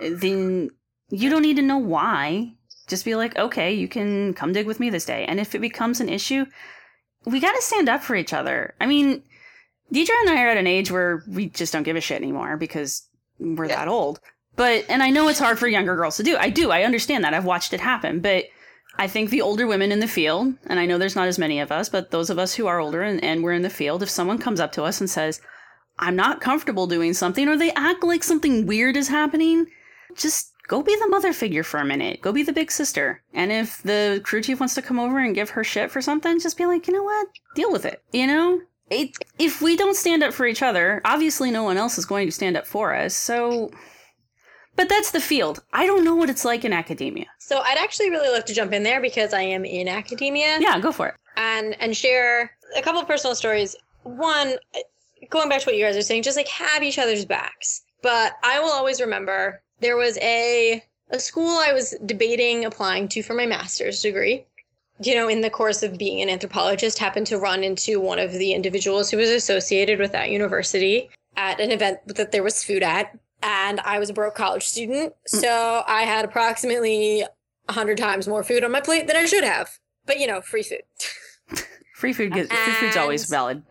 Speaker 2: then You don't need to know why. Just be like, okay, you can come dig with me this day. And if it becomes an issue, we got to stand up for each other. I mean, Deidre and I are at an age where we just don't give a shit anymore because we're
Speaker 4: Yeah.
Speaker 2: that old. But, and I know it's hard for younger girls to do. I do. I understand that. I've watched it happen. But I think the older women in the field, and I know there's not as many of us, but those of us who are older and, and we're in the field, if someone comes up to us and says, I'm not comfortable doing something, or they act like something weird is happening, just go be the mother figure for a minute. Go be the big sister. And if the crew chief wants to come over and give her shit for something, just be like, you know what? Deal with it. You know? It, if we don't stand up for each other, obviously no one else is going to stand up for us. So, but that's the field. I don't know what it's like in academia.
Speaker 3: So I'd actually really love to jump in there because I am in academia
Speaker 2: Yeah, go for it.
Speaker 3: and and share a couple of personal stories. One, going back to what you guys are saying, just like have each other's backs. But I will always remember there was a a school I was debating applying to for my master's degree. You know, in the course of being an anthropologist, happened to run into one of the individuals who was associated with that university at an event that there was food at. And I was a broke college student, mm. so I had approximately a hundred times more food on my plate than I should have. But you know, free food.
Speaker 2: Free food, gets, free food's always valid.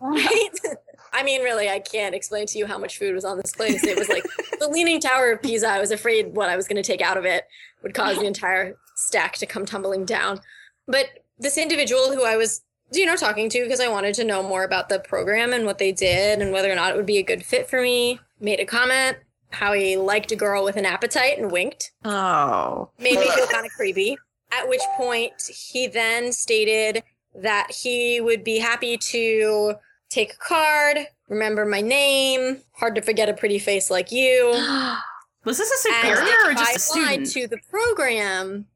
Speaker 3: Right? I mean, really, I can't explain to you how much food was on this place. It was like the Leaning Tower of Pisa. I was afraid what I was going to take out of it would cause the entire stack to come tumbling down. But this individual who I was, you know, talking to because I wanted to know more about the program and what they did and whether or not it would be a good fit for me, made a comment how he liked a girl with an appetite and winked
Speaker 2: Oh.
Speaker 3: made me feel kind of creepy. At which point, he then stated that he would be happy to take a card, remember my name, hard to forget a pretty face like you.
Speaker 2: Was this a
Speaker 3: And
Speaker 2: superior or
Speaker 3: if
Speaker 2: just
Speaker 3: I
Speaker 2: a
Speaker 3: applied
Speaker 2: student?
Speaker 3: to the program,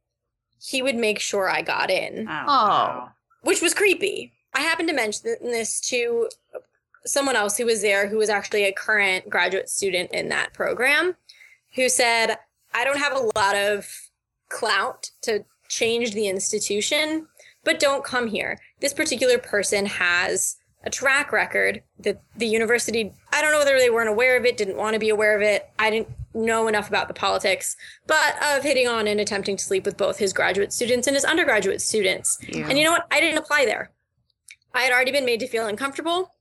Speaker 3: he would make sure I got in,
Speaker 2: Oh.
Speaker 1: Oh.
Speaker 3: which was creepy. I happened to mention this to someone else who was there who was actually a current graduate student in that program who said, I don't have a lot of clout to change the institution, but don't come here. This particular person has a track record that the university, I don't know whether they weren't aware of it, didn't want to be aware of it. I didn't know enough about the politics, but of hitting on and attempting to sleep with both his graduate students and his undergraduate students. And you know what? I didn't apply there. I had already been made to feel uncomfortable.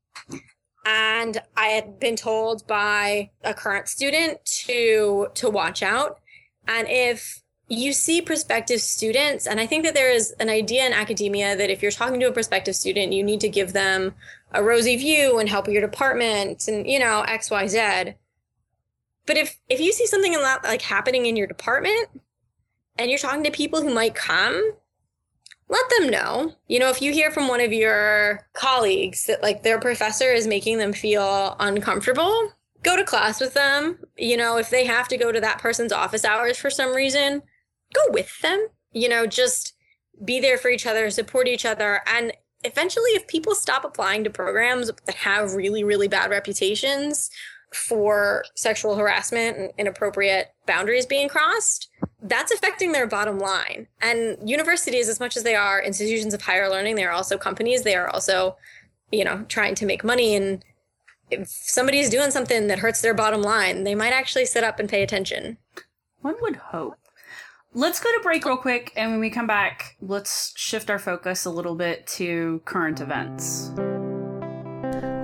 Speaker 3: And I had been told by a current student to to watch out. And if you see prospective students, and I think that there is an idea in academia that if you're talking to a prospective student, you need to give them a rosy view and help your department and you know X Y Z. But if if you see something like happening in your department, and you're talking to people who might come, let them know. You know, if you hear from one of your colleagues that like their professor is making them feel uncomfortable, go to class with them. You know, if they have to go to that person's office hours for some reason, go with them. You know, just be there for each other, support each other. And eventually, if people stop applying to programs that have really, really bad reputations for sexual harassment and inappropriate boundaries being crossed, that's affecting their bottom line. And universities, as much as they are institutions of higher learning, they are also companies. They are also, you know, trying to make money. And if somebody's doing something that hurts their bottom line, they might actually sit up and pay attention.
Speaker 2: One would hope. Let's go to break real quick, and when we come back, let's shift our focus a little bit to current events.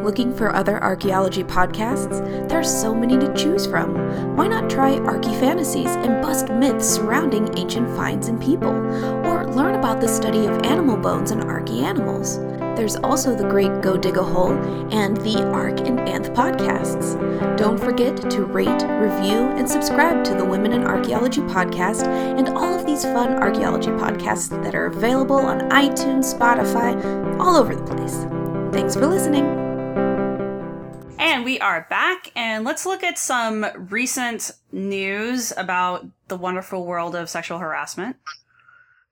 Speaker 1: Looking for other archaeology podcasts? There's so many to choose from. Why not try Archy Fantasies and bust myths surrounding ancient finds and people? Or learn about the study of animal bones and archy animals. There's also the great Go Dig a Hole and the Arc and Anth podcasts. Don't forget to rate, review, and subscribe to the Women in Archaeology podcast and all of these fun archaeology podcasts that are available on iTunes, Spotify, all over the place. Thanks for listening.
Speaker 2: And we are back, and let's look at some recent news about the wonderful world of sexual harassment.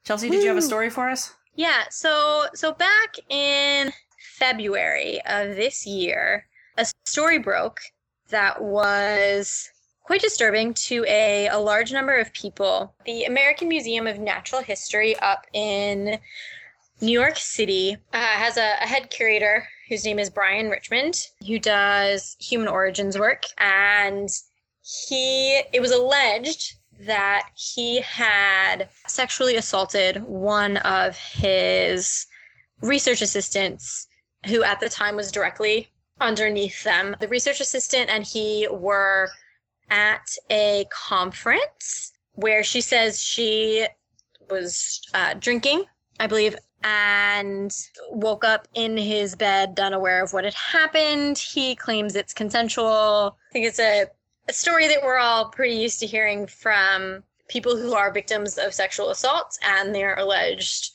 Speaker 2: Chelsea, did you have a story for us?
Speaker 3: Yeah, so so back in February of this year, a story broke that was quite disturbing to a, a large number of people. The American Museum of Natural History up in New York City uh, has a, a head curator whose name is Brian Richmond, who does human origins work. And he, it was alleged that he had sexually assaulted one of his research assistants who at the time was directly underneath them. The research assistant and he were at a conference where she says she was uh, drinking, I believe, and woke up in his bed, unaware of what had happened. He claims it's consensual. I think it's a, a story that we're all pretty used to hearing from people who are victims of sexual assault and their alleged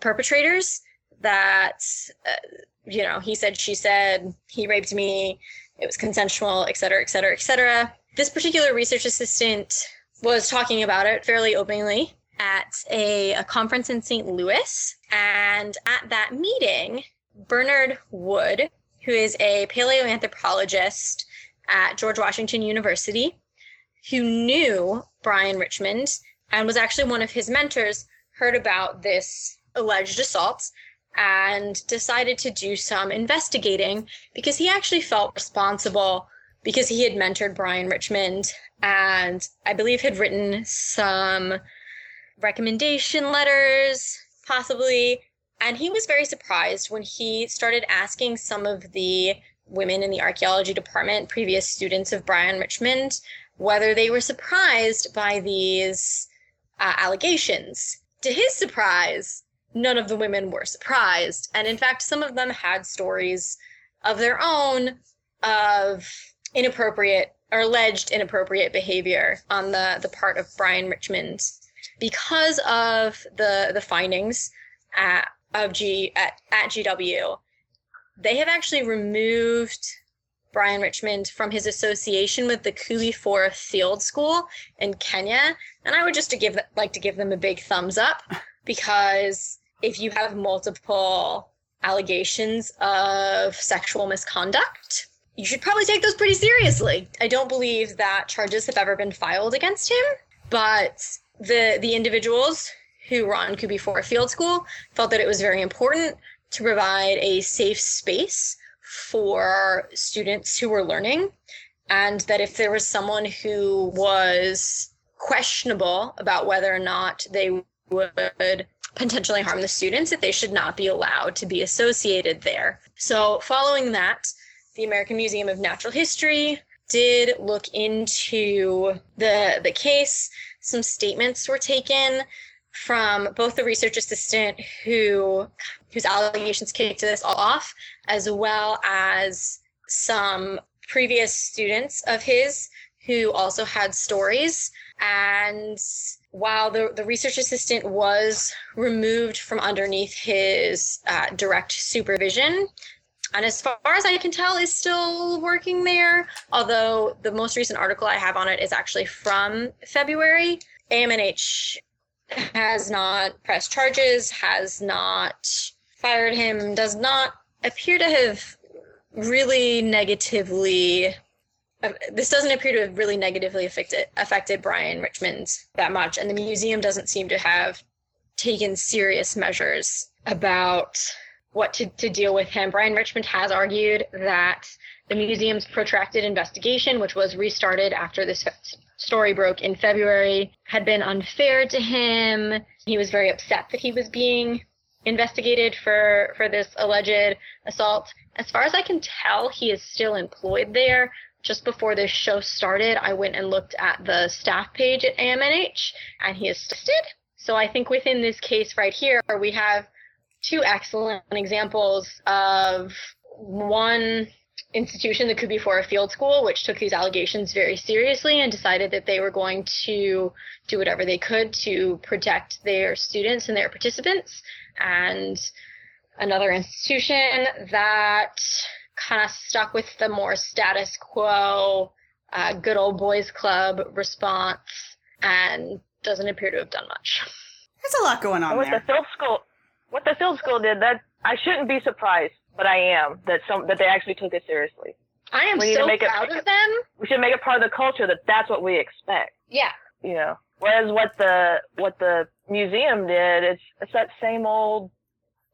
Speaker 3: perpetrators. That, uh, you know, he said, she said, he raped me, it was consensual, et cetera, et cetera, et cetera. This particular research assistant was talking about it fairly openly at a, a conference in St. Louis. And at that meeting, Bernard Wood, who is a paleoanthropologist at George Washington University, who knew Brian Richmond and was actually one of his mentors, heard about this alleged assault and decided to do some investigating because he actually felt responsible because he had mentored Brian Richmond and I believe had written some recommendation letters, possibly. And he was very surprised when he started asking some of the women in the archaeology department, previous students of Brian Richmond, whether they were surprised by these uh, allegations. To his surprise, none of the women were surprised. And in fact, some of them had stories of their own of inappropriate or alleged inappropriate behavior on the, the part of Brian Richmond because of the the findings at, of G at, at GW, they have actually removed Brian Richmond from his association with the Koobi Fora Field School in Kenya, and I would just to give like to give them a big thumbs up because if you have multiple allegations of sexual misconduct, you should probably take those pretty seriously. I don't believe that charges have ever been filed against him, but the the individuals who were on Koobi Fora Field School felt that it was very important to provide a safe space for students who were learning, and that if there was someone who was questionable about whether or not they would potentially harm the students, that they should not be allowed to be associated there. So, following that, the American Museum of Natural History did look into the the case some statements were taken from both the research assistant who whose allegations kicked this all off, as well as some previous students of his who also had stories. And while the, the research assistant was removed from underneath his uh, direct supervision, and as far as I can tell, is still working there. Although the most recent article I have on it is actually from February. AMNH has not pressed charges, has not fired him, does not appear to have really negatively. Uh, this doesn't appear to have really negatively affected affected Brian Richmond that much, and the museum doesn't seem to have taken serious measures about what to, to deal with him. Brian Richmond has argued that the museum's protracted investigation, which was restarted after this story broke in February, had been unfair to him. He was very upset that he was being investigated for, for this alleged assault. As far as I can tell, he is still employed there. Just before this show started, I went and looked at the staff page at AMNH, and he is listed. So I think within this case right here, we have two excellent examples of one institution that Koobi Fora Field School, which took these allegations very seriously and decided that they were going to do whatever they could to protect their students and their participants. And another institution that kind of stuck with the more status quo, uh, good old boys club response and doesn't appear to have done much.
Speaker 2: There's a lot going on
Speaker 4: what
Speaker 2: there.
Speaker 4: the field school, what the field school did, that I shouldn't be surprised but I am that some that they actually took it seriously.
Speaker 7: I am so
Speaker 4: make it-
Speaker 7: proud of them.
Speaker 4: We should make it part of the culture that that's what we expect.
Speaker 7: Yeah.
Speaker 4: You know. Whereas what the what the museum did, it's it's that same old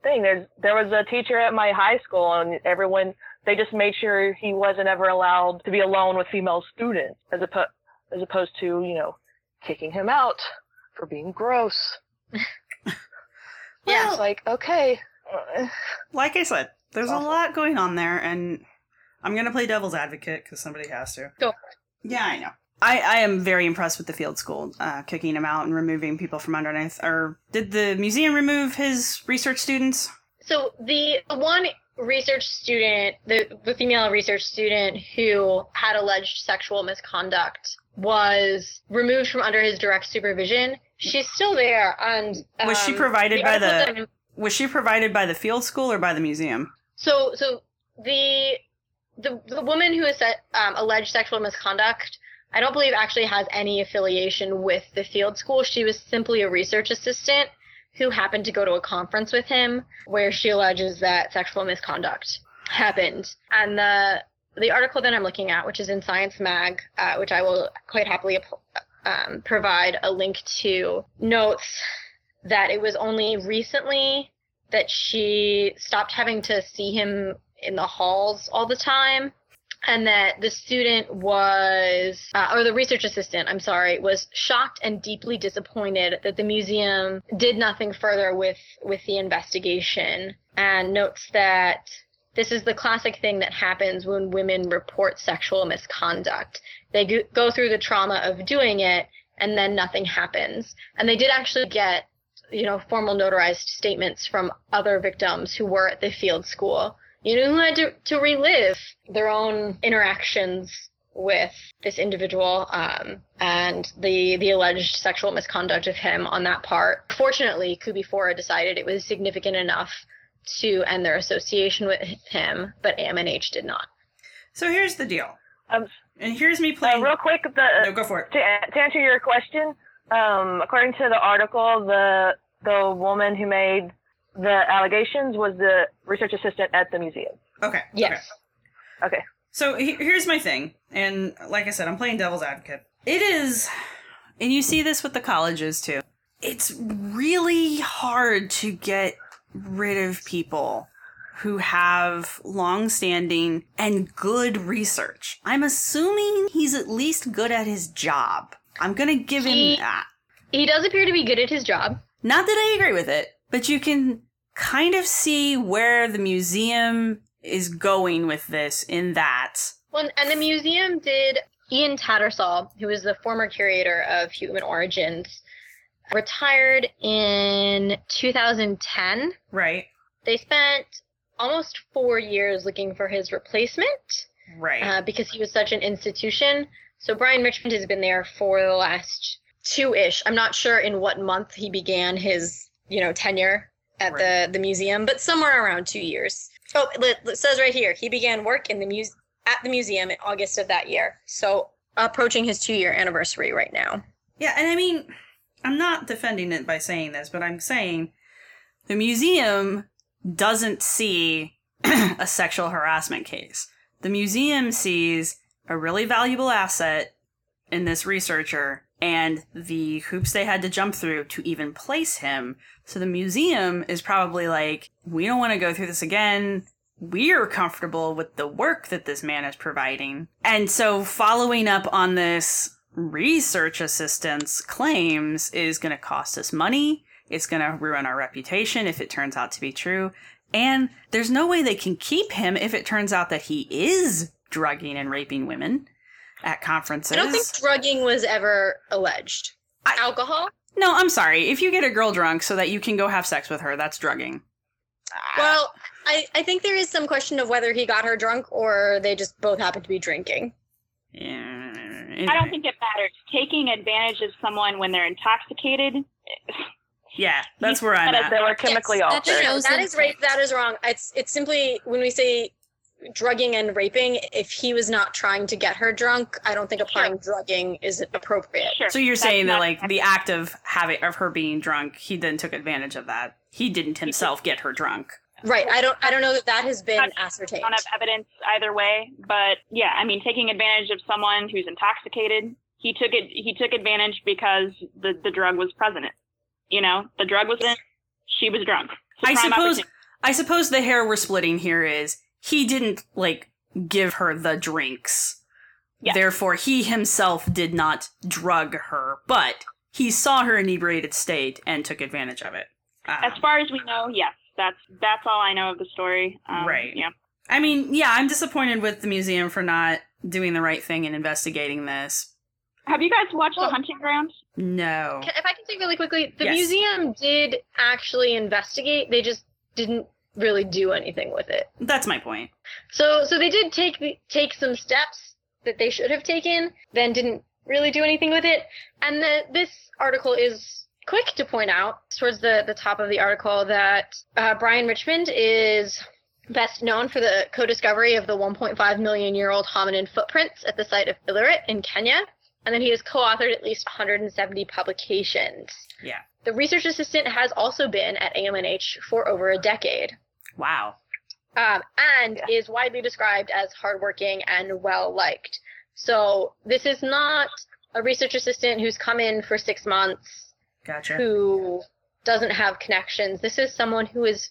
Speaker 4: thing. There's there was a teacher at my high school, and everyone they just made sure he wasn't ever allowed to be alone with female students, as opposed as opposed to you know kicking him out for being gross.
Speaker 5: Yeah.
Speaker 4: It's like, okay.
Speaker 2: like I said, there's a lot going on there, and I'm gonna play devil's advocate because somebody has to.
Speaker 3: Go.
Speaker 2: Yeah, I know. I, I am very impressed with the field school uh, kicking him out and removing people from underneath. Or did the museum remove his research students?
Speaker 3: So the the one research student, the, the female research student who had alleged sexual misconduct was removed from under his direct supervision. She's still there and
Speaker 2: Was she
Speaker 3: um,
Speaker 2: provided by the? Was she provided by the field school or by the museum?
Speaker 3: So, so the the the woman who has said, um, alleged sexual misconduct, I don't believe actually has any affiliation with the field school. She was simply a research assistant who happened to go to a conference with him where she alleges that sexual misconduct happened. And the the article that I'm looking at, which is in Science Mag, uh, which I will quite happily um, provide a link to, notes that it was only recently that she stopped having to see him in the halls all the time and that the student was uh, or the research assistant i'm sorry was shocked and deeply disappointed that the museum did nothing further with with the investigation and notes that this is the classic thing that happens when women report sexual misconduct they go- go through the trauma of doing it and then nothing happens and they did actually get you know, formal notarized statements from other victims who were at the field school, you know, who had to, to relive their own interactions with this individual um, and the the alleged sexual misconduct of him on that part. Fortunately, Koobi Fora decided it was significant enough to end their association with him, but AMNH did not.
Speaker 2: So here's the deal.
Speaker 4: Um,
Speaker 2: and here's me
Speaker 4: Uh,
Speaker 2: playing.
Speaker 4: real quick, the,
Speaker 2: no, go for it.
Speaker 4: to, to answer your question, um, according to the article, the the woman who made the allegations was the research assistant at the museum.
Speaker 2: Okay. Okay.
Speaker 3: Yes.
Speaker 4: Okay.
Speaker 2: So he- here's my thing, and like I said, I'm playing devil's advocate. It is, and you see this with the colleges too. It's really hard to get rid of people who have long-standing and good research. I'm assuming he's at least good at his job. I'm gonna give him that.
Speaker 3: He does appear to be good at his job.
Speaker 2: Not that I agree with it, but you can kind of see where the museum is going with this in that.
Speaker 3: Well, and the museum did. Ian Tattersall, who was the former curator of Human Origins, retired in 2010.
Speaker 2: Right.
Speaker 3: They spent almost four years looking for his replacement
Speaker 2: Right.
Speaker 3: uh, because he was such an institution. So Brian Richmond has been there for the last two-ish. I'm not sure in what month he began his, you know, tenure at the the museum, but somewhere around two years. Oh, it, it says right here he began work in the muse at the museum in August of that year. So approaching his two-year anniversary right now.
Speaker 2: Yeah, and I mean, I'm not defending it by saying this, but I'm saying the museum doesn't see a sexual harassment case. The museum sees a really valuable asset in this researcher and the hoops they had to jump through to even place him. So the museum is probably like, we don't want to go through this again. We're comfortable with the work that this man is providing. And so following up on this research assistance claims is going to cost us money. It's going to ruin our reputation if it turns out to be true. And there's no way they can keep him if it turns out that he is drugging and raping women at conferences.
Speaker 3: I don't think drugging was ever alleged.
Speaker 2: I-
Speaker 3: Alcohol?
Speaker 2: No, I'm sorry. If you get a girl drunk so that you can go have sex with her, that's drugging. Ah.
Speaker 3: Well, I, I think there is some question of whether he got her drunk or they just both happened to be drinking.
Speaker 2: Yeah.
Speaker 5: I don't think it matters. Taking advantage of someone when they're intoxicated.
Speaker 2: Eh, Yeah, that's where I'm at.
Speaker 4: they were chemically
Speaker 6: that
Speaker 4: altered.
Speaker 6: just shows
Speaker 3: that
Speaker 6: that-
Speaker 3: is rape. That is wrong. It's it's simply when we say drugging and raping. If he was not trying to get her drunk, I don't think applying drugging is appropriate.
Speaker 5: Sure.
Speaker 2: So you're
Speaker 5: That's
Speaker 2: saying that like the act of having of her being drunk, he then took advantage of that. He didn't himself get her drunk.
Speaker 3: Right. I don't. I don't know that that has been
Speaker 5: Not-
Speaker 3: ascertained.
Speaker 5: don't have evidence either way, but yeah, I mean, taking advantage of someone who's intoxicated, he took it. He took advantage because the the drug was present. You know, the drug was in. She was drunk.
Speaker 2: I suppose. I suppose the hair we're splitting here is he didn't like give her the drinks.
Speaker 5: Yeah.
Speaker 2: Therefore, he himself did not drug her, but he saw her inebriated state and took advantage of it. Um,
Speaker 5: As far as we know, yes. That's that's all I know of the story. Um,
Speaker 2: Right.
Speaker 5: Yeah.
Speaker 2: I mean, yeah, I'm disappointed with the museum for not doing the right thing and investigating this.
Speaker 5: Have you guys watched
Speaker 3: Well-
Speaker 5: The Hunting Ground?
Speaker 2: No.
Speaker 3: Can- If I can say really quickly, the
Speaker 2: Yes.
Speaker 3: museum did actually investigate. They just didn't really do anything with it.
Speaker 2: That's my point.
Speaker 3: So so they did take take some steps that they should have taken, then didn't really do anything with it. And the, this article is quick to point out towards the, the top of the article that uh, Brian Richmond is best known for the co-discovery of the 1.5 million year old hominin footprints at the site of Ileret in Kenya. And then he has co-authored at least 170 publications.
Speaker 2: Yeah.
Speaker 3: The research assistant has also been at AMNH for over a decade
Speaker 2: Wow.
Speaker 3: um, and is widely described as hardworking and well liked. So this is not a research assistant who's come in for six months
Speaker 2: Gotcha.
Speaker 3: who doesn't have connections. This is someone who is,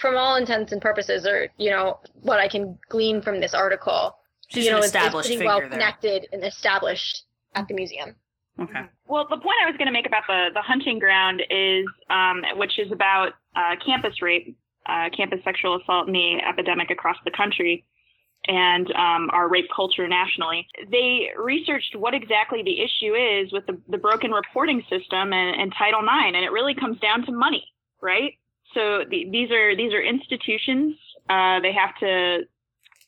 Speaker 3: from all intents and purposes, or you know what I can glean from this article,
Speaker 2: She's
Speaker 3: you know,
Speaker 2: an
Speaker 3: is- is
Speaker 2: established
Speaker 3: pretty
Speaker 2: figure
Speaker 3: well
Speaker 2: there.
Speaker 3: connected and established at the museum.
Speaker 2: Okay.
Speaker 5: Well, the point I was going to make about the, the hunting ground is, um, which is about uh, campus rape, uh, campus sexual assault and the epidemic across the country, and um, our rape culture nationally. They researched what exactly the issue is with the, the broken reporting system and, and Title IX, and it really comes down to money, right? So the, these are these are institutions. Uh, they have to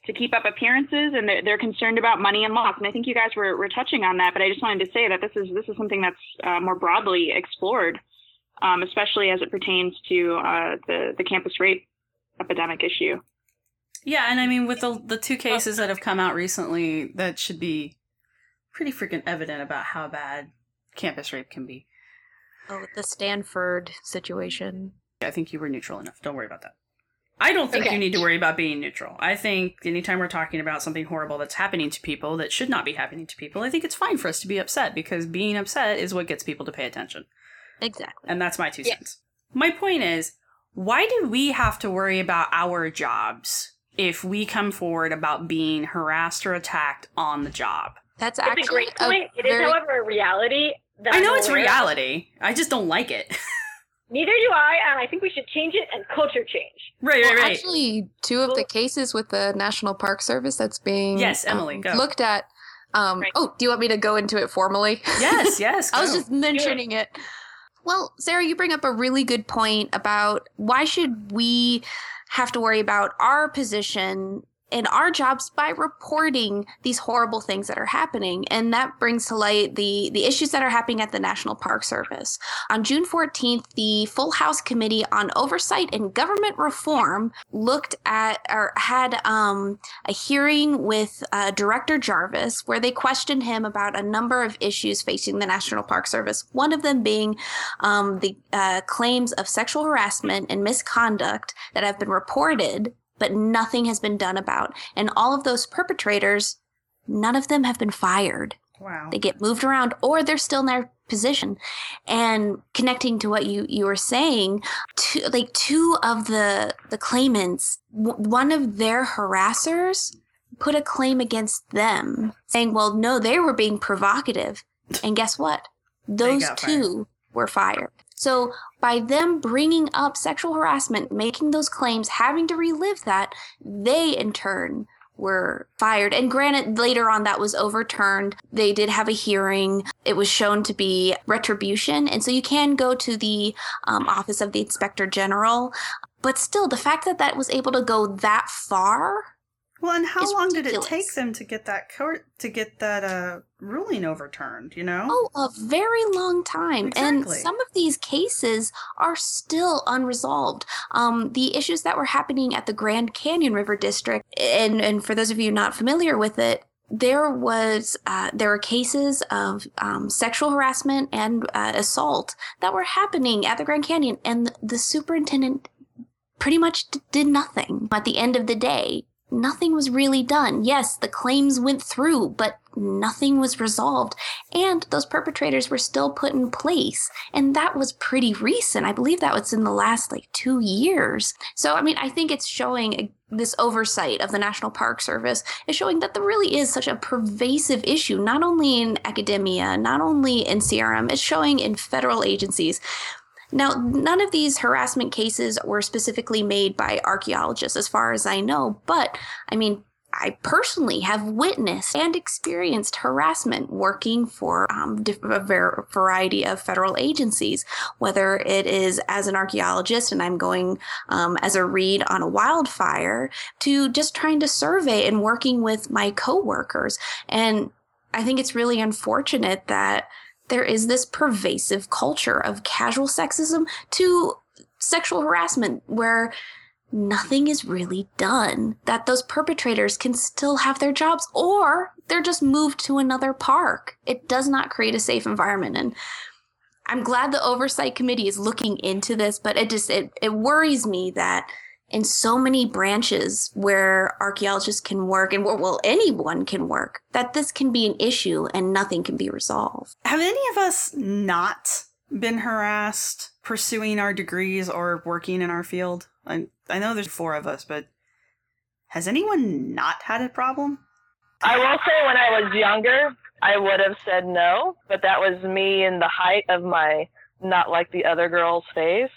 Speaker 5: to keep up appearances and they're, they're concerned about money and loss. And I think you guys were, were touching on that, but I just wanted to say that this is this is something that's uh, more broadly explored, um, especially as it pertains to uh, the the campus rape epidemic issue.
Speaker 2: Yeah, and I mean, with the the two cases that have come out recently, that should be pretty freaking evident about how bad campus rape can be.
Speaker 6: Oh, with the Stanford situation.
Speaker 2: I think you were neutral enough. Don't worry about that. I don't think
Speaker 3: Okay.
Speaker 2: you need to worry about being neutral. I think anytime we're talking about something horrible that's happening to people that should not be happening to people, I think it's fine for us to be upset because being upset is what gets people to pay attention.
Speaker 6: Exactly.
Speaker 2: And that's my two
Speaker 3: Yeah.
Speaker 2: cents. My point is, why do we have to worry about our jobs if we come forward about being harassed or attacked on the job?
Speaker 6: That's
Speaker 3: It's
Speaker 6: actually
Speaker 3: a great point. It is,
Speaker 6: very-
Speaker 3: however, a reality. That
Speaker 2: I
Speaker 3: I'm
Speaker 2: know it's
Speaker 3: aware of.
Speaker 2: reality. I just don't like it.
Speaker 3: Neither do I, and I think we should change it and culture change.
Speaker 2: right, right,
Speaker 6: Well,
Speaker 2: right.
Speaker 6: actually, two of the cases with the National Park Service that's being
Speaker 2: Yes, Emily,
Speaker 6: um,
Speaker 2: go.
Speaker 6: looked at. Um,
Speaker 3: Right.
Speaker 6: Oh, do you want me to go into it formally?
Speaker 2: yes, yes.
Speaker 6: I was just mentioning it. Well, Sarah, you bring up a really good point about why should we have to worry about our position in our jobs by reporting these horrible things that are happening and that brings to light the the issues that are happening at the National Park Service. On June 14th, the Full House Committee on Oversight and Government Reform looked at or had um, a hearing with uh, Director Jarvis where they questioned him about a number of issues facing the National Park Service. One of them being um, the uh, claims of sexual harassment and misconduct that have been reported, but nothing has been done about. And all of those perpetrators, none of them have been fired.
Speaker 2: Wow.
Speaker 6: they get moved around or they're still in their position. And connecting to what you you were saying two, like two of the the claimants w- one of their harassers put a claim against them saying well no they were being provocative. And guess what? Those two were fired. So by them bringing up sexual harassment making those claims having to relive that they in turn were fired. And granted, later on that was overturned. They did have a hearing. It was shown to be retribution. And so you can go to the um, office of the inspector general. But still, the fact that that was able to go that far.
Speaker 2: Well, and how long did it take them to get that court to get that uh ruling overturned? You know.
Speaker 6: Oh, a very long time.
Speaker 2: Exactly.
Speaker 6: And some of these cases are still unresolved. Um, the issues that were happening at the Grand Canyon River District, and, and for those of you not familiar with it, there was uh, there were cases of um, sexual harassment and uh, assault that were happening at the Grand Canyon, and the superintendent pretty much d- did nothing. At the end of the day, nothing was really done. Yes, the claims went through, but nothing was resolved. And those perpetrators were still put in place. And that was pretty recent. I believe that was in the last like two years. So, I mean, I think it's showing uh, this oversight of the National Park Service is showing that there really is such a pervasive issue, not only in academia, not only in CRM, it's showing in federal agencies. Now, none of these harassment cases were specifically made by archaeologists, as far as I know, but I mean, I personally have witnessed and experienced harassment working for um, a variety of federal agencies, whether it is as an archaeologist and I'm going um, as a read on a wildfire to just trying to survey and working with my coworkers. And I think it's really unfortunate that there is this pervasive culture of casual sexism to sexual harassment where nothing is really done, that those perpetrators can still have their jobs or they're just moved to another park. It does not create a safe environment. And I'm glad the oversight committee is looking into this, but it just it, it worries me that in so many branches where archaeologists can work and where well anyone can work that this can be an issue and nothing can be resolved
Speaker 2: have any of us not been harassed pursuing our degrees or working in our field I, I know there's four of us, but has anyone not had a problem?
Speaker 4: I will say when I was younger, I would have said no, but that was me in the height of my not like the other girls phase.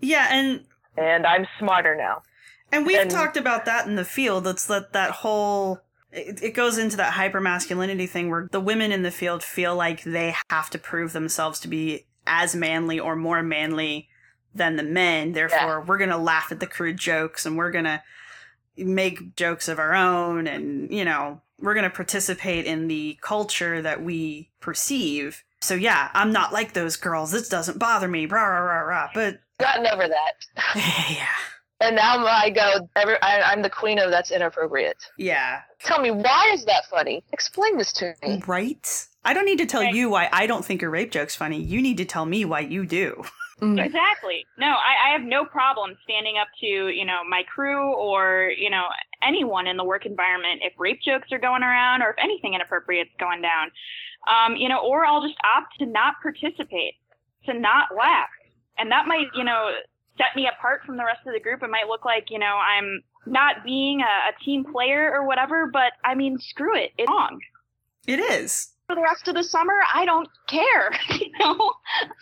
Speaker 2: Yeah, and
Speaker 4: and I'm smarter now.
Speaker 2: And we've and, talked about that in the field. It's that that whole it, it goes into that hyper masculinity thing where the women in the field feel like they have to prove themselves to be as manly or more manly than the men. Therefore, yeah. we're going to laugh at the crude jokes and we're going to make jokes of our own and, you know, we're going to participate in the culture that we perceive. So, yeah, I'm not like those girls. This doesn't bother me. Rah, rah, rah, rah. But.
Speaker 4: Gotten over that.
Speaker 2: yeah.
Speaker 4: And now I go, every, I, am the queen of that's inappropriate.
Speaker 2: Yeah.
Speaker 4: Tell me, why is that funny? Explain this to me.
Speaker 2: Right? I don't need to tell right. you why I don't think your rape joke's funny. You need to tell me why you do.
Speaker 5: Mm. Exactly. No, I, I have no problem standing up to, you know, my crew or, you know, anyone in the work environment if rape jokes are going around or if anything inappropriate is going down. Um, you know, or I'll just opt to not participate, to not laugh. And that might, you know, set me apart from the rest of the group. It might look like, you know, I'm not being a, a team player or whatever, but I mean, screw it. It's wrong.
Speaker 2: It is
Speaker 5: for the rest of the summer, I don't care. you know?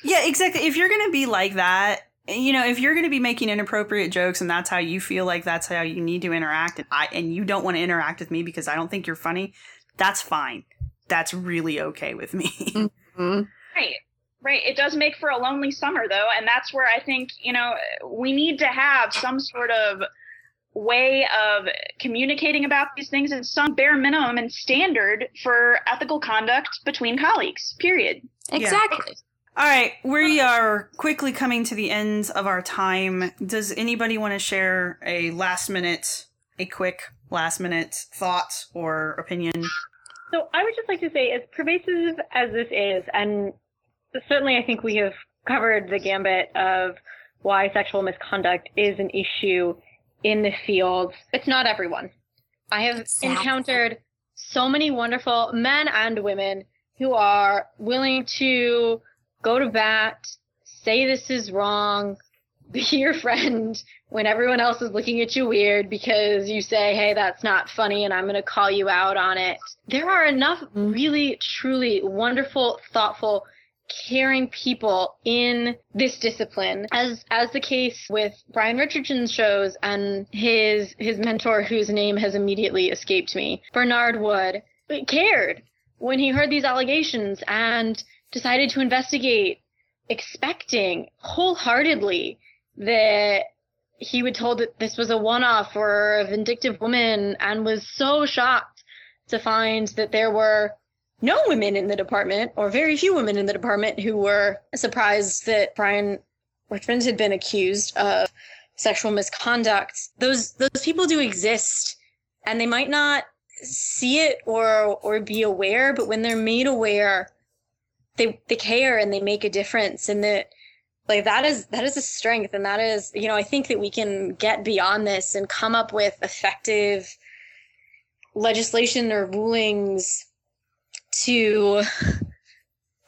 Speaker 2: Yeah, exactly. If you're gonna be like that, you know, if you're going to be making inappropriate jokes and that's how you feel like that's how you need to interact, and I and you don't want to interact with me because I don't think you're funny, that's fine. That's really okay with me.
Speaker 5: Mm-hmm. Right. Right. It does make for a lonely summer though, and that's where I think, you know, we need to have some sort of way of communicating about these things and some bare minimum and standard for ethical conduct between colleagues. Period.
Speaker 6: Exactly.
Speaker 2: Yeah. All right, we are quickly coming to the end of our time. Does anybody want to share a last minute, a quick last minute thought or opinion?
Speaker 3: So I would just like to say, as pervasive as this is, and certainly I think we have covered the gambit of why sexual misconduct is an issue in the field. It's not everyone. I have exactly. encountered so many wonderful men and women who are willing to go to bat, say this is wrong, be your friend when everyone else is looking at you weird because you say, hey, that's not funny and I'm going to call you out on it. There are enough mm-hmm. really, truly wonderful, thoughtful, caring people in this discipline as as the case with Brian Richmond's shows and his his mentor whose name has immediately escaped me Bernard Wood cared when he heard these allegations and decided to investigate expecting wholeheartedly that he would told that this was a one-off or a vindictive woman and was so shocked to find that there were no women in the department, or very few women in the department, who were surprised that Brian Richmond had been accused of sexual misconduct. Those those people do exist, and they might not see it or or be aware, but when they're made aware, they they care and they make a difference. And that like that is that is a strength, and that is you know I think that we can get beyond this and come up with effective legislation or rulings to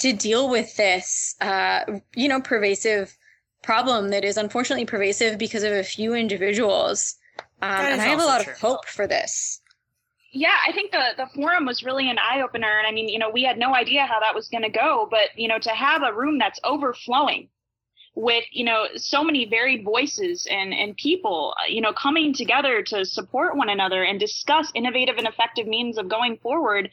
Speaker 3: to deal with this uh, you know pervasive problem that is unfortunately pervasive because of a few individuals um, and i have a lot
Speaker 2: true.
Speaker 3: of hope for this
Speaker 5: Yeah, I think the the forum was really an eye opener, and I mean, you know, we had no idea how that was going to go, but you know, to have a room that's overflowing with you know so many varied voices and and people you know coming together to support one another and discuss innovative and effective means of going forward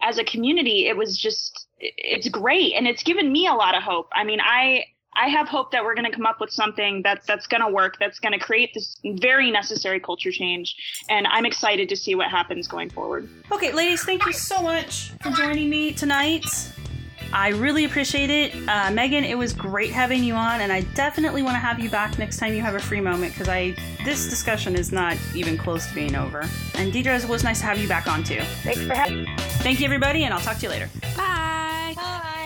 Speaker 5: as a community. It was just it's great and it's given me a lot of hope. I mean i i have hope that we're going to come up with something that that's going to work that's going to create this very necessary culture change and i'm excited to see what happens going forward.
Speaker 2: Okay, ladies, thank you so much for joining me tonight. I really appreciate it. Uh, Megan, it was great having you on, and I definitely want to have you back next time you have a free moment because I this discussion is not even close to being over. And Deidre, it was nice to have you back on too.
Speaker 4: Thanks for having me.
Speaker 2: Thank you, everybody, and I'll talk to you later.
Speaker 6: Bye.
Speaker 3: Bye.